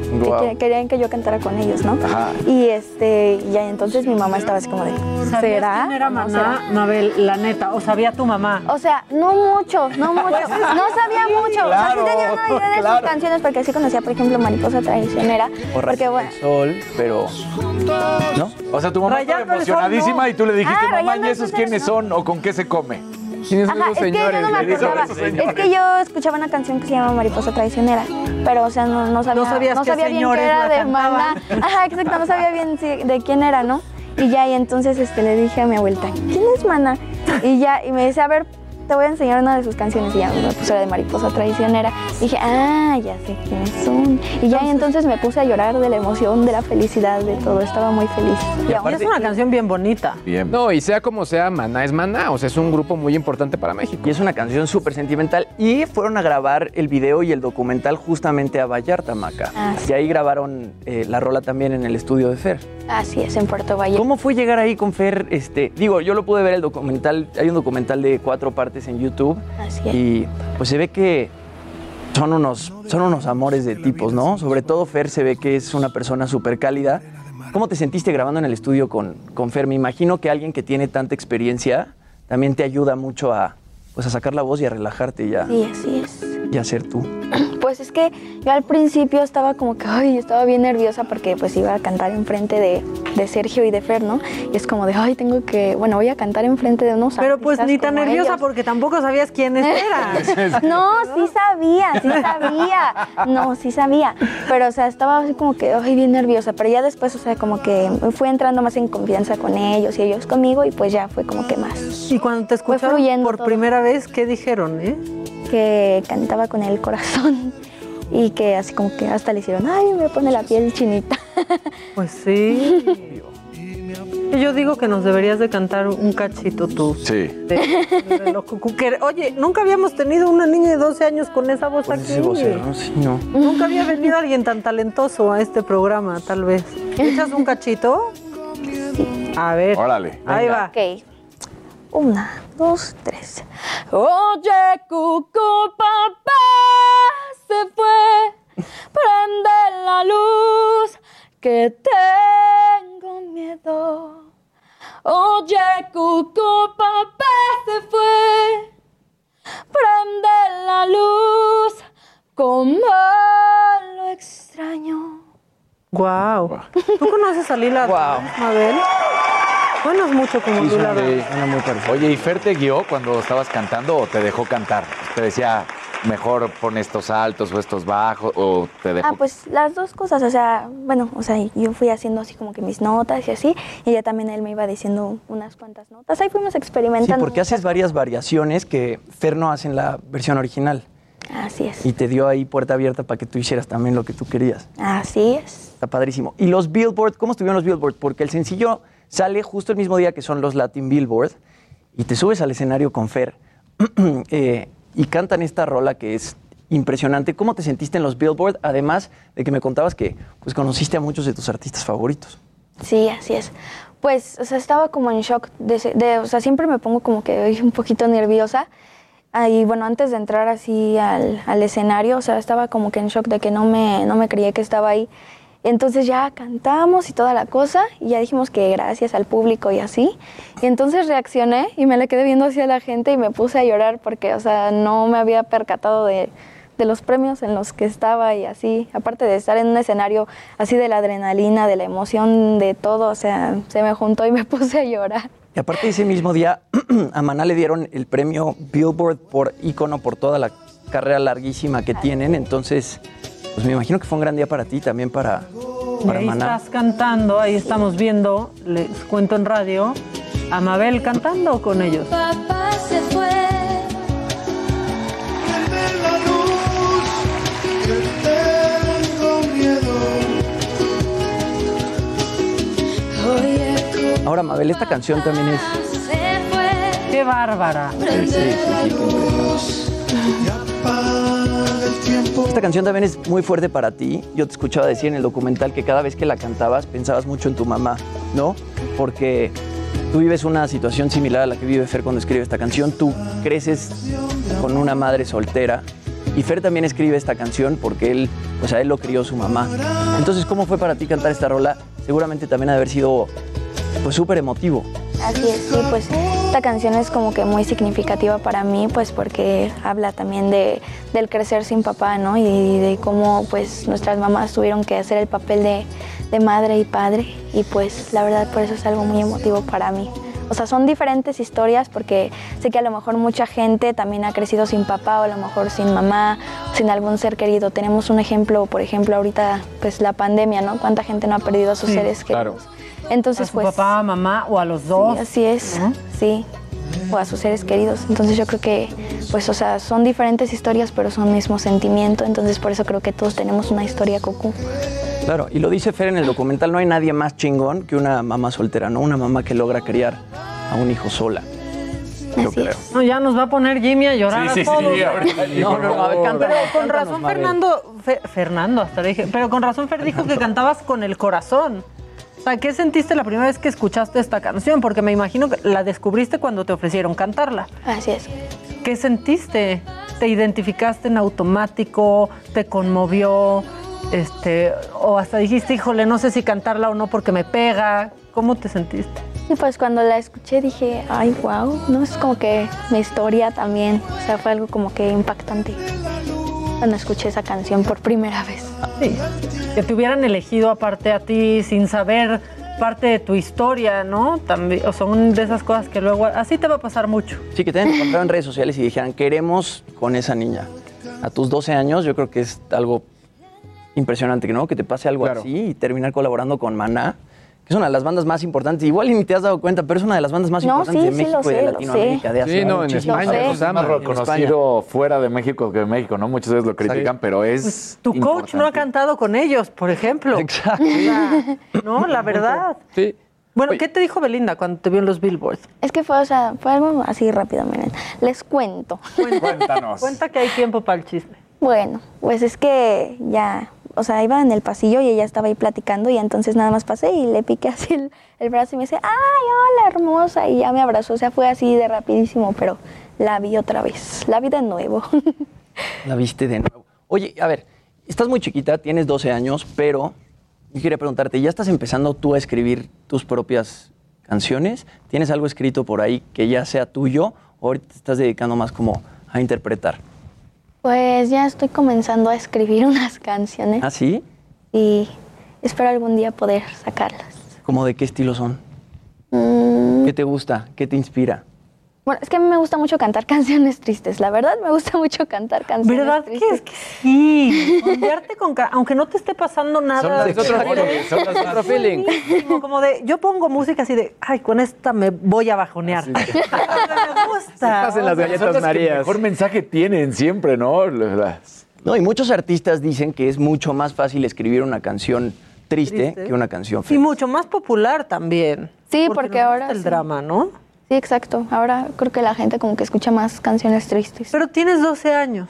querían que yo cantara con ellos, ¿no? Ajá. Y este, y ya entonces mi mamá estaba así como de, ¿Sabías ¿será? quién era no Maná, será?". Mabel, la neta? ¿O sabía tu mamá? O sea, no mucho, no [laughs] mucho. No sabía mucho. o sea, sí claro, tenía una idea de claro. sus canciones porque así conocía, por ejemplo, Mariposa Traicionera. O Porque bueno, el sol, pero... ¿No? O sea, tu mamá estaba emocionadísima no. y tú le dijiste, Ah, mamá, ¿y esos quiénes no. son o con qué se come? ¿Quiénes son Ajá, esos es que yo no me acordaba. esos señores. Es que yo escuchaba una canción que se llama Mariposa Traicionera, pero o sea, no, no sabía, No sabías qué sabía bien señores era la de Maná. cantaban. Ajá, exacto, no sabía bien si- de quién era, ¿no? Y ya, y entonces este, le dije a mi abuelita, ¿quién es Maná? Y ya, y me dice, a ver, te voy a enseñar una de sus canciones. Y ya me puso la de Mariposa Traicionera. Y dije, ah, ya sé quiénes son. Y ya, entonces me puse a llorar de la emoción, de la felicidad, de todo. Estaba muy feliz. Y aún Y es una canción bien bonita. Bien. No, y sea como sea, Maná es Maná. O sea, es un grupo muy importante para México. Y es una canción súper sentimental. Y fueron a grabar el video y el documental justamente a Vallarta, Maca. Ah, sí. Y ahí grabaron eh, la rola también en el estudio de Fer. Así es, en Puerto Vallarta. ¿Cómo fue llegar ahí con Fer? Este, digo, yo lo pude ver el documental, hay un documental de cuatro partes en YouTube Así es. y pues se ve que son unos, son unos amores de tipos, ¿no? Sobre todo Fer se ve que es una persona súper cálida. ¿Cómo te sentiste grabando en el estudio con, con Fer? Me imagino que alguien que tiene tanta experiencia también te ayuda mucho a, pues, a sacar la voz y a relajarte y a, Sí, así es. Y a ser tú. Pues es que yo al principio estaba como que, ay, estaba bien nerviosa porque pues iba a cantar enfrente de, de Sergio y de Fer, ¿no? Y es como de, ay, tengo que, bueno, voy a cantar enfrente de unos Pero pues ni tan nerviosa ellos. porque tampoco sabías quiénes [laughs] eran. No, sí sabía, sí sabía. No, sí sabía. Pero, o sea, estaba así como que, ay, bien nerviosa. Pero ya después, o sea, como que fui entrando más en confianza con ellos y ellos conmigo y pues ya fue como que más. Y cuando te escucharon por todo. primera vez, ¿qué dijeron, eh? Que cantaba con el corazón [laughs] y que así como que hasta le hicieron, ay, me pone la piel chinita. [laughs] Pues sí. Y Yo digo que nos deberías de cantar un cachito tú. Sí. de- que, oye, nunca habíamos tenido una niña de 12 años con esa voz aquí. sí, no. Nunca había venido alguien tan talentoso a este programa, tal vez. ¿Echas un cachito? A ver. Órale. Ahí va. Ok. Una, dos, tres. Oye, cucú, papá se fue. Prende la luz, que tengo miedo. Oye, cucú, papá se fue. Prende la luz, como lo extraño. Wow. ¿Tú conoces a Lila Mabel? Bueno, es mucho como Lila Downs. Oye, ¿y Fer te guió cuando estabas cantando o te dejó cantar? Te decía, mejor pon estos altos o estos bajos, o te dejó. Ah, pues las dos cosas, o sea, bueno, o sea, yo fui haciendo así como que mis notas y así, y ya también él me iba diciendo unas cuantas notas. Ahí fuimos Sí, experimentando. porque haces varias variaciones que Fer no hace en la versión original. Así es. Y te dio ahí puerta abierta para que tú hicieras también lo que tú querías. Así es. Está padrísimo. ¿Y los Billboard? ¿Cómo estuvieron los Billboard? Porque el sencillo sale justo el mismo día que son los Latin Billboard y te subes al escenario con Fer [clears throat] eh, y cantan esta rola que es impresionante. ¿Cómo te sentiste en los Billboard? Además de que me contabas que pues, conociste a muchos de tus artistas favoritos. Sí, así es. Pues, o sea, estaba como en shock. De, o sea, siempre me pongo como que un poquito nerviosa. Ah, Y bueno, antes de entrar así al, al escenario, o sea, estaba como que en shock de que no me, no me creía que estaba ahí. Entonces ya cantamos y toda la cosa, y ya dijimos que gracias al público y así. Y entonces reaccioné y me le quedé viendo hacia la gente y me puse a llorar porque, o sea, no me había percatado de, de los premios en los que estaba y así. Aparte de estar en un escenario así de la adrenalina, de la emoción, de todo, o sea, se me juntó y me [laughs] puse a llorar. Y aparte ese mismo día [clears throat] a Maná le dieron el premio Billboard por ícono por toda la carrera larguísima que tienen. Entonces, pues me imagino que fue un gran día para ti, también para, para ahí Maná. estás cantando, ahí estamos viendo, les cuento en radio, a Mabel cantando con ellos. Papá se fue. Prende la luz, que tengo miedo. Oye, Ahora, Mabel, esta canción también es... se fue. ¡Qué bárbara! Esta canción también es muy fuerte para ti. Yo te escuchaba decir en el documental que cada vez que la cantabas pensabas mucho en tu mamá, ¿no? Porque tú vives una situación similar a la que vive Fer cuando escribe esta canción. Tú creces con una madre soltera y Fer también escribe esta canción porque él, pues a él lo crió su mamá. Entonces, ¿cómo fue para ti cantar esta rola? Seguramente también ha de haber sido pues súper emotivo. Así es, sí, pues esta canción es como que muy significativa para mí, pues porque habla también de, del crecer sin papá, ¿no? Y de cómo pues nuestras mamás tuvieron que hacer el papel de, de madre y padre y pues la verdad por eso es algo muy emotivo para mí. O sea, son diferentes historias porque sé que a lo mejor mucha gente también ha crecido sin papá o a lo mejor sin mamá, sin algún ser querido. Tenemos un ejemplo, por ejemplo, ahorita pues la pandemia, ¿no? ¿Cuánta gente no ha perdido a sus Sí, seres claro. Entonces, a su pues papá, mamá o a los dos. Sí, así es, sí. O a sus seres queridos. Entonces yo creo que, pues, o sea, son diferentes historias, pero son mismo sentimiento. Entonces por eso creo que todos tenemos una historia cucú. Claro, y lo dice Fer en el documental, no hay nadie más chingón que una mamá soltera, ¿no? Una mamá que logra criar a un hijo sola. Yo creo. No, ya nos va a poner Jimmy a llorar Sí, sí, a todos. sí, ahorita sí, No, no, no, a ver, cántanos, Pero con razón. Fernando, Fe- Fernando hasta le dije, pero con razón Fer dijo que cantabas con el corazón. O sea, ¿qué sentiste la primera vez que escuchaste esta canción? Porque me imagino que la descubriste cuando te ofrecieron cantarla. Así es. ¿Qué sentiste? ¿Te identificaste en automático? ¿Te conmovió? Este, o hasta dijiste, híjole, no sé si cantarla o no porque me pega. ¿Cómo te sentiste? Y pues cuando la escuché dije, ay, wow, ¿no? Es como que mi historia también. O sea, fue algo como que impactante cuando escuché esa canción por primera vez. Sí. Que te hubieran elegido aparte a ti sin saber parte de tu historia, ¿no? También, o son de esas cosas que luego así te va a pasar mucho. Sí, que te hayan encontrado en redes sociales y dijeran, queremos con esa niña. A tus 12 años, yo creo que es algo impresionante, ¿no? Que te pase algo así y terminar colaborando con Maná, que es una de las bandas más importantes. Igual y ni te has dado cuenta, pero es una de las bandas más No, importantes sí, de México y de sé, Latinoamérica. sé. De hace Sí, no, en España. En España. reconocido fuera de México que en México, ¿no? Muchas veces lo critican, pero es. Pues, Tu coach no ha cantado con ellos, por ejemplo. Exacto. no, la verdad. Sí. Bueno, ¿qué te dijo Belinda cuando te vio en los billboards? Es que fue, o sea, fue algo así rápido, miren. Les cuento. Cuéntanos. Cuenta que hay tiempo para el chisme. Bueno, pues es que ya, o sea, iba en el pasillo y ella estaba ahí platicando y entonces nada más pasé y le piqué [laughs] así el, brazo y me dice, ay, hola, hermosa, y ya me abrazó, o sea, fue así de rapidísimo, pero la vi otra vez, la vi de nuevo. [laughs] La viste de nuevo. Oye, a ver, estás muy chiquita, tienes 12 años, pero yo quería preguntarte, ¿ya estás empezando tú a escribir tus propias canciones? ¿Tienes algo escrito por ahí que ya sea tuyo o ahorita te estás dedicando más como a interpretar? Pues ya estoy comenzando a escribir [laughs] unas canciones ¿Ah, sí? y espero algún día poder sacarlas. ¿Cómo de qué estilo son? Mm, ¿Qué te gusta? ¿Qué te inspira? Bueno, es que a mí me gusta mucho cantar [laughs] canciones tristes, la verdad me gusta mucho cantar canciones ¿Verdad que tristes. es que sí? Ondearte con aunque no te esté pasando nada. Son las otro feeling, son las otro feeling. Buenísimo, Como de, yo pongo música así de, ay, con esta me voy a bajonear. [laughs] me gusta. Son las que mejor mensaje tienen siempre, ¿no? Las- No, y muchos artistas dicen que es mucho más fácil escribir una canción triste, Triste. que una canción Y feliz. mucho más popular también. Sí, porque, ahora el sí. drama, ¿no? Sí, exacto. Ahora creo que la gente como que escucha más canciones tristes. Pero tienes 12 años.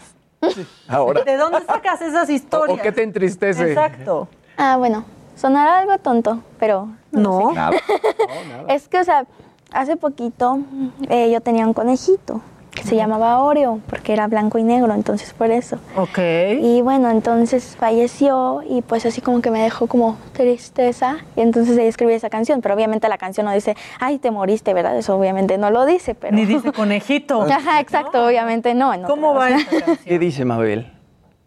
Ahora. ¿De dónde sacas esas historias? ¿O qué te entristece? Exacto. Ah, bueno, sonará algo tonto, pero [laughs] No. Nada. es que, o sea, hace poquito eh, yo tenía un conejito se llamaba Oreo, porque era blanco y negro, entonces por eso. Ok. Y bueno, entonces falleció y pues así como que me dejó como tristeza y entonces ahí escribí esa canción, pero obviamente la canción no dice, ay, te moriste, ¿verdad? Eso obviamente no lo dice, pero... Ni dice conejito. [laughs] Ajá, exacto, obviamente no. en ¿Cómo va esta canción? ¿Qué dice Mabel?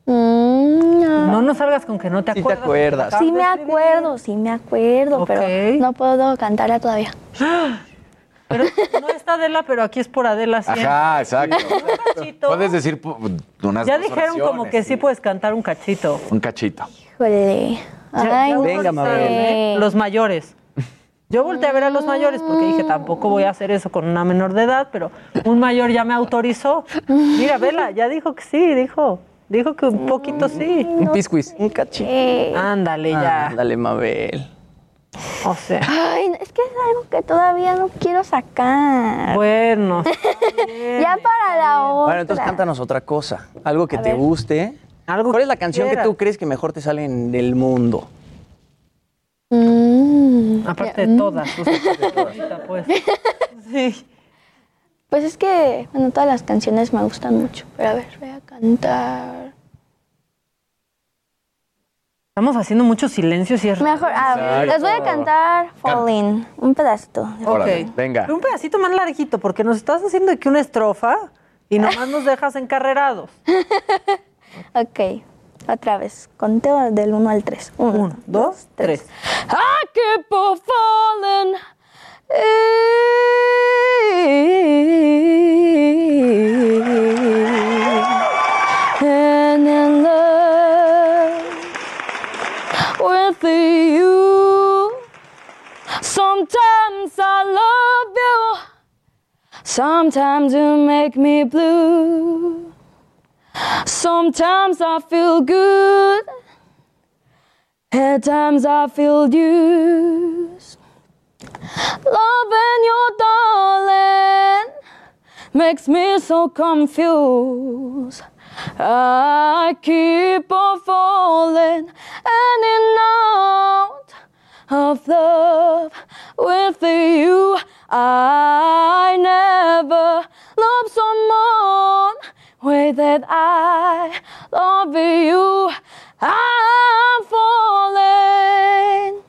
Mm, no. No, no salgas con que no te Sí te acuerdas. acuerdas. Sí me acuerdo, sí me acuerdo, pero no puedo cantarla todavía. Pero no está Adela, pero aquí es por Adela siempre. Ajá, exacto. cachito. Puedes decir unas Ya dijeron como que sí puedes cantar un cachito. Un cachito. Híjole. Ay, Venga, Mabel. ¿eh? Los mayores. Yo volteé a ver a los mayores porque dije, tampoco voy a hacer eso con una menor de edad, pero un mayor ya me autorizó. Mira, Vela, ya dijo que sí, dijo. Dijo que un poquito sí. Un piscuis. Un cachito. Ándale, ya. Dale, Mabel. O sea, Ay, es que es algo que todavía no quiero sacar. bueno. [laughs] ya para la otra. Bueno, entonces cántanos otra cosa. Algo que A te ver. guste. Algo ¿Cuál es la canción que tú crees que mejor te sale en el mundo? Mm, Aparte ya, de mm. todas. sea, ahorita, pues. [laughs] Sí. Pues es que, bueno, todas las canciones me gustan mucho. Pero a ver, voy a cantar. Estamos haciendo muchos silencios y es Mejor, ah, les voy a cantar Falling, un pedacito. Órale, Ok. venga. Un pedacito más larguito, porque nos estás haciendo aquí una estrofa y nomás nos dejas encarrerados. [laughs] Ok, otra vez. Conteo del 1 al 3. 1, Uno, dos, tres. I keep on falling and in love Sometimes I love you, sometimes you make me blue. Sometimes I feel good, at times I feel used. Loving you, darling, makes me so confused. I keep on falling in and out of love with you. I never loved someone way that I love you. I'm falling.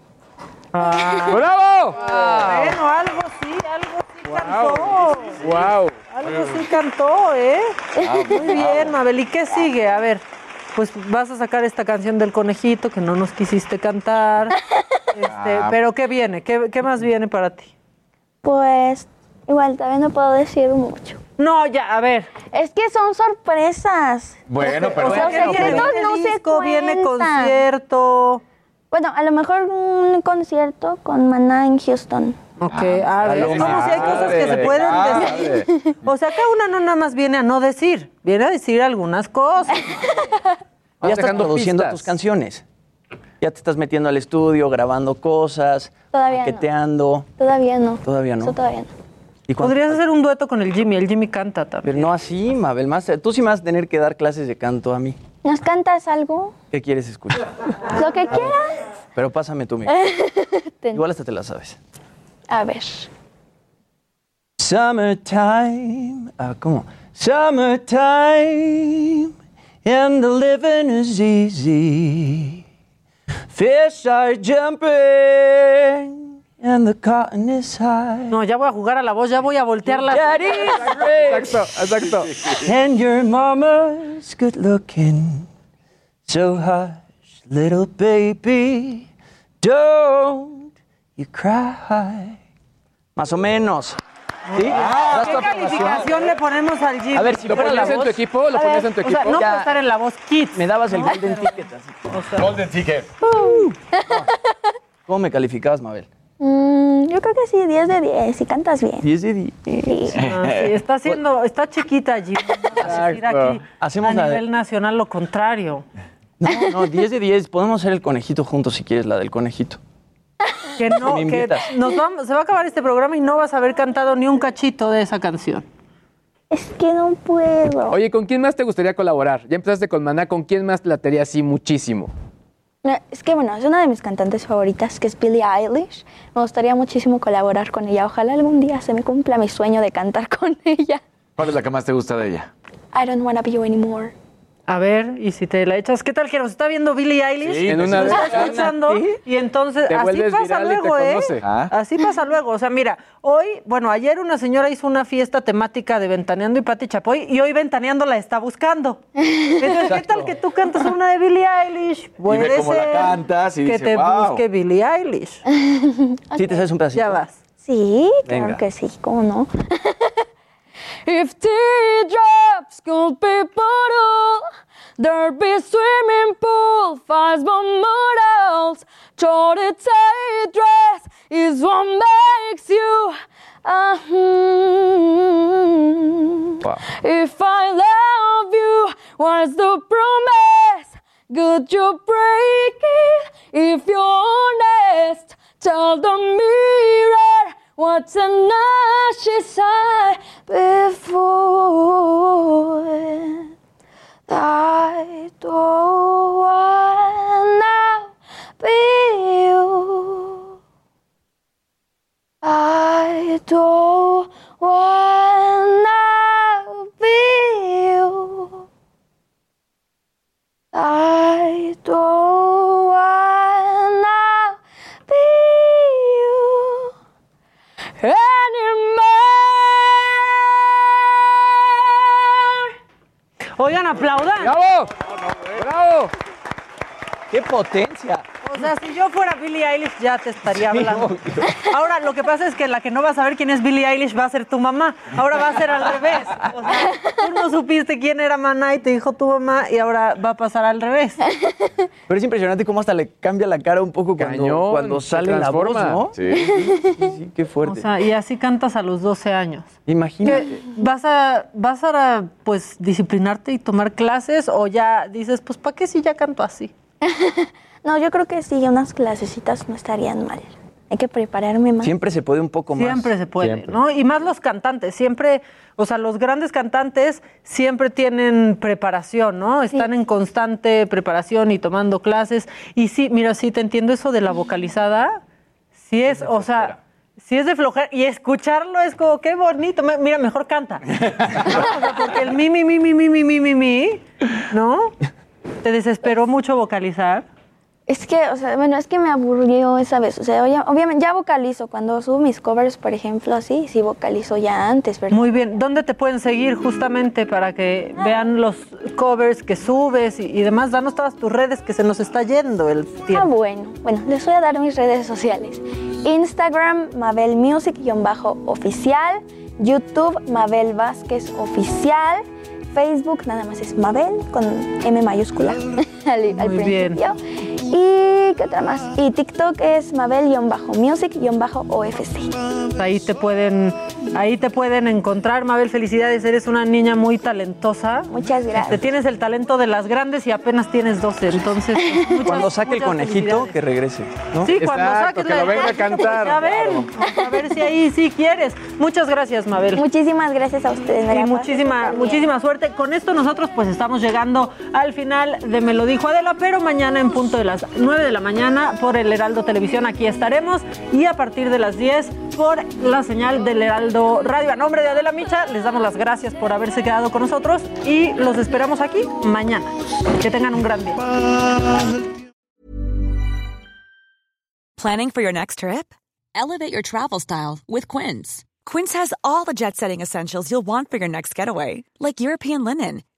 ¡Bravo! Bueno, algo sí, algo sí cantó. ¡Wow! Algo sí cantó, ¿eh? Muy bien, Mabel. ¿Y qué sigue? A ver, pues vas a sacar esta canción del conejito que no nos quisiste cantar. [laughs] Este, Ah. pero ¿qué viene? ¿Qué, qué más viene para ti? Pues igual todavía no puedo decir mucho. No, ya, a ver. Es que son sorpresas. Bueno, pero O sea, ¿qué viene? secretos ¿Viene no se disco? ¿Viene cuentan. concierto? Bueno, a lo mejor un concierto con Maná en Houston. Ok, a ver, lo es como si hay cosas que se pueden decir. O sea, acá una no nada más viene a no decir, viene a decir algunas cosas. [laughs] Ya estás produciendo pistas. tus canciones. Ya te estás metiendo al estudio, grabando cosas, Todavía no. paqueteando. Todavía no. Todavía no. Eso todavía no. ¿Y cuándo- Podrías hacer un dueto con el Jimmy, el Jimmy canta también. Pero no así, Mabel. Más, tú sí me vas a tener que dar clases de canto a mí. ¿Nos cantas algo? ¿Qué quieres escuchar? Lo que quieras. Pero pásame tú. [laughs] Ten- Igual hasta te la sabes. A ver. Summertime. Ah, on. Summertime. And the living is easy. Fish are jumping. And the cotton is high. No, ya voy a jugar a la voz, ya voy a voltear la. Daddy's [laughs] rich. Exacto, exacto. And your mama's good looking. So hush, little baby, don't you cry. Más o menos. ¿Sí? ¿Das tu ¿Qué calificación le ponemos al Jimmy? A ver, si ¿Lo ponías en tu equipo? ¿Lo ponías en tu o sea, equipo? no Ya. puede estar en la voz Kids. me dabas el golden ticket. Así. O sea, Golden Ticket. ¿Cómo me calificabas, Mabel? Mm, yo creo que sí, 10 de 10, si cantas bien. 10 de 10. Sí. ah, sí, está haciendo, está chiquita. No vas a decir aquí Hacemos a la de- nivel nacional lo contrario. No, no, 10 de 10. Podemos hacer el conejito juntos si quieres, la del conejito. Que no, Me que nos vamos, se va a acabar este programa y no vas a haber cantado ni un cachito de esa canción. Es que no puedo. Oye, ¿con quién más te gustaría colaborar? Ya empezaste con Maná, ¿con quién más te latería así muchísimo? No, Es que bueno, es una de mis cantantes favoritas, que es Billie Eilish. Me gustaría muchísimo colaborar con ella. Ojalá algún día se me cumpla mi sueño de cantar [laughs] con ella. ¿Cuál es la que más te gusta de ella? I don't wanna be you anymore. A ver, y si te la echas, ¿qué tal que nos está viendo Billie Eilish? Sí, En una Nos de está escuchando y entonces Te así pasa luego, ¿eh? Ah. Así pasa luego. O sea, mira, hoy, bueno, ayer una señora hizo una fiesta temática de Ventaneando y Pati Chapoy y hoy Ventaneando la está buscando. Entonces, ¿qué tal que tú cantas una de Billie Eilish? Puede cómo la cantas y que dice, te "Wow". busque Billie Eilish. [laughs] ¿Sí te sabes un pedacito? Ya vas. Sí, claro Venga. que sí, ¿cómo no? [laughs] If teardrops could be bottled, there'd be swimming pool, fast models. Short tight dress is what makes you. hmm. Wow. If I love you, what's the promise? Could you break it if you're honest? Tell the mirror what a night she sighed before thy door and now be you. I don't want to be ¡Qué potencia! O sea, si yo fuera Billie Eilish ya te estaría hablando. Ahora, lo que pasa es que la que no va a saber quién es Billie Eilish va a ser tu mamá. Ahora va a ser al revés. O sea, tú no supiste quién era Maná y te dijo tu mamá y ahora va a pasar al revés. Pero es impresionante cómo hasta le cambia la cara un poco cuando, Cañón, cuando sale la voz. ¿no? Sí. Sí, sí, qué O fuerte. sea, y así cantas a los 12 años. Imagínate. ¿Qué, ¿Vas a, vas a pues disciplinarte y tomar clases o ya dices, pues ¿para qué si ya canto así? [laughs] No, yo creo que sí, unas clasecitas no estarían mal. Hay que prepararme más. Siempre se puede un poco más. Siempre se puede, Siempre. ¿no? Y más los cantantes, siempre, o sea, los grandes cantantes siempre tienen preparación, ¿no? Están en constante preparación y tomando clases. Y sí, mira, sí te entiendo eso de la vocalizada. Sí es, o sea, sí es de flojera. Y escucharlo es como, qué bonito. Mira, mejor canta. ¿No? [laughs] [laughs] O sea, porque el mi, mi, mi, mi, mi, mi, mi, mi, mi, ¿no? ¿Te desesperó mucho vocalizar? Es que, o sea, bueno, es que me aburrió esa vez. O sea, obviamente ya vocalizo. Cuando subo mis covers, por ejemplo, así, sí vocalizo ya antes, ¿verdad? Muy bien. ¿Dónde te pueden seguir justamente para que vean los covers que subes y, y demás? Danos todas tus redes que se nos está yendo el Ah, tiempo. bueno. Bueno, les voy a dar mis redes sociales. Instagram, Mabel Music-oficial. YouTube, Mabel Vázquez Oficial. Facebook, nada más es Mabel con M mayúscula [laughs] [laughs] al, al Muy bien. principio. Y ¿qué otra más? Y TikTok es Mabel-music-ofc. Ahí te pueden Ahí te pueden encontrar. Mabel, felicidades, eres una niña muy talentosa. Muchas gracias. Te tienes el talento de las grandes y apenas tienes 12, entonces... pues, [laughs] muchas- Cuando saque el conejito, que regrese. ¿no? Sí, cuando Exacto, saques que lo venga a cantar. A ver, a ver si ahí sí quieres. Muchas gracias, Mabel. Muchísimas gracias a ustedes. Y muchísima, muchísima suerte. Con esto nosotros pues estamos llegando al final de Me lo dijo Adela, pero mañana en punto de las 9 de la mañana por el Heraldo Televisión aquí estaremos y a partir de las 10 por la señal del Heraldo Radio. A nombre de Adela Micha les damos las gracias por haberse quedado con nosotros y los esperamos aquí mañana. Que tengan un gran día. Planning for your next trip? Elevate your travel style with Quince. Quince has all the jet setting essentials you'll want for your next getaway, like European linen,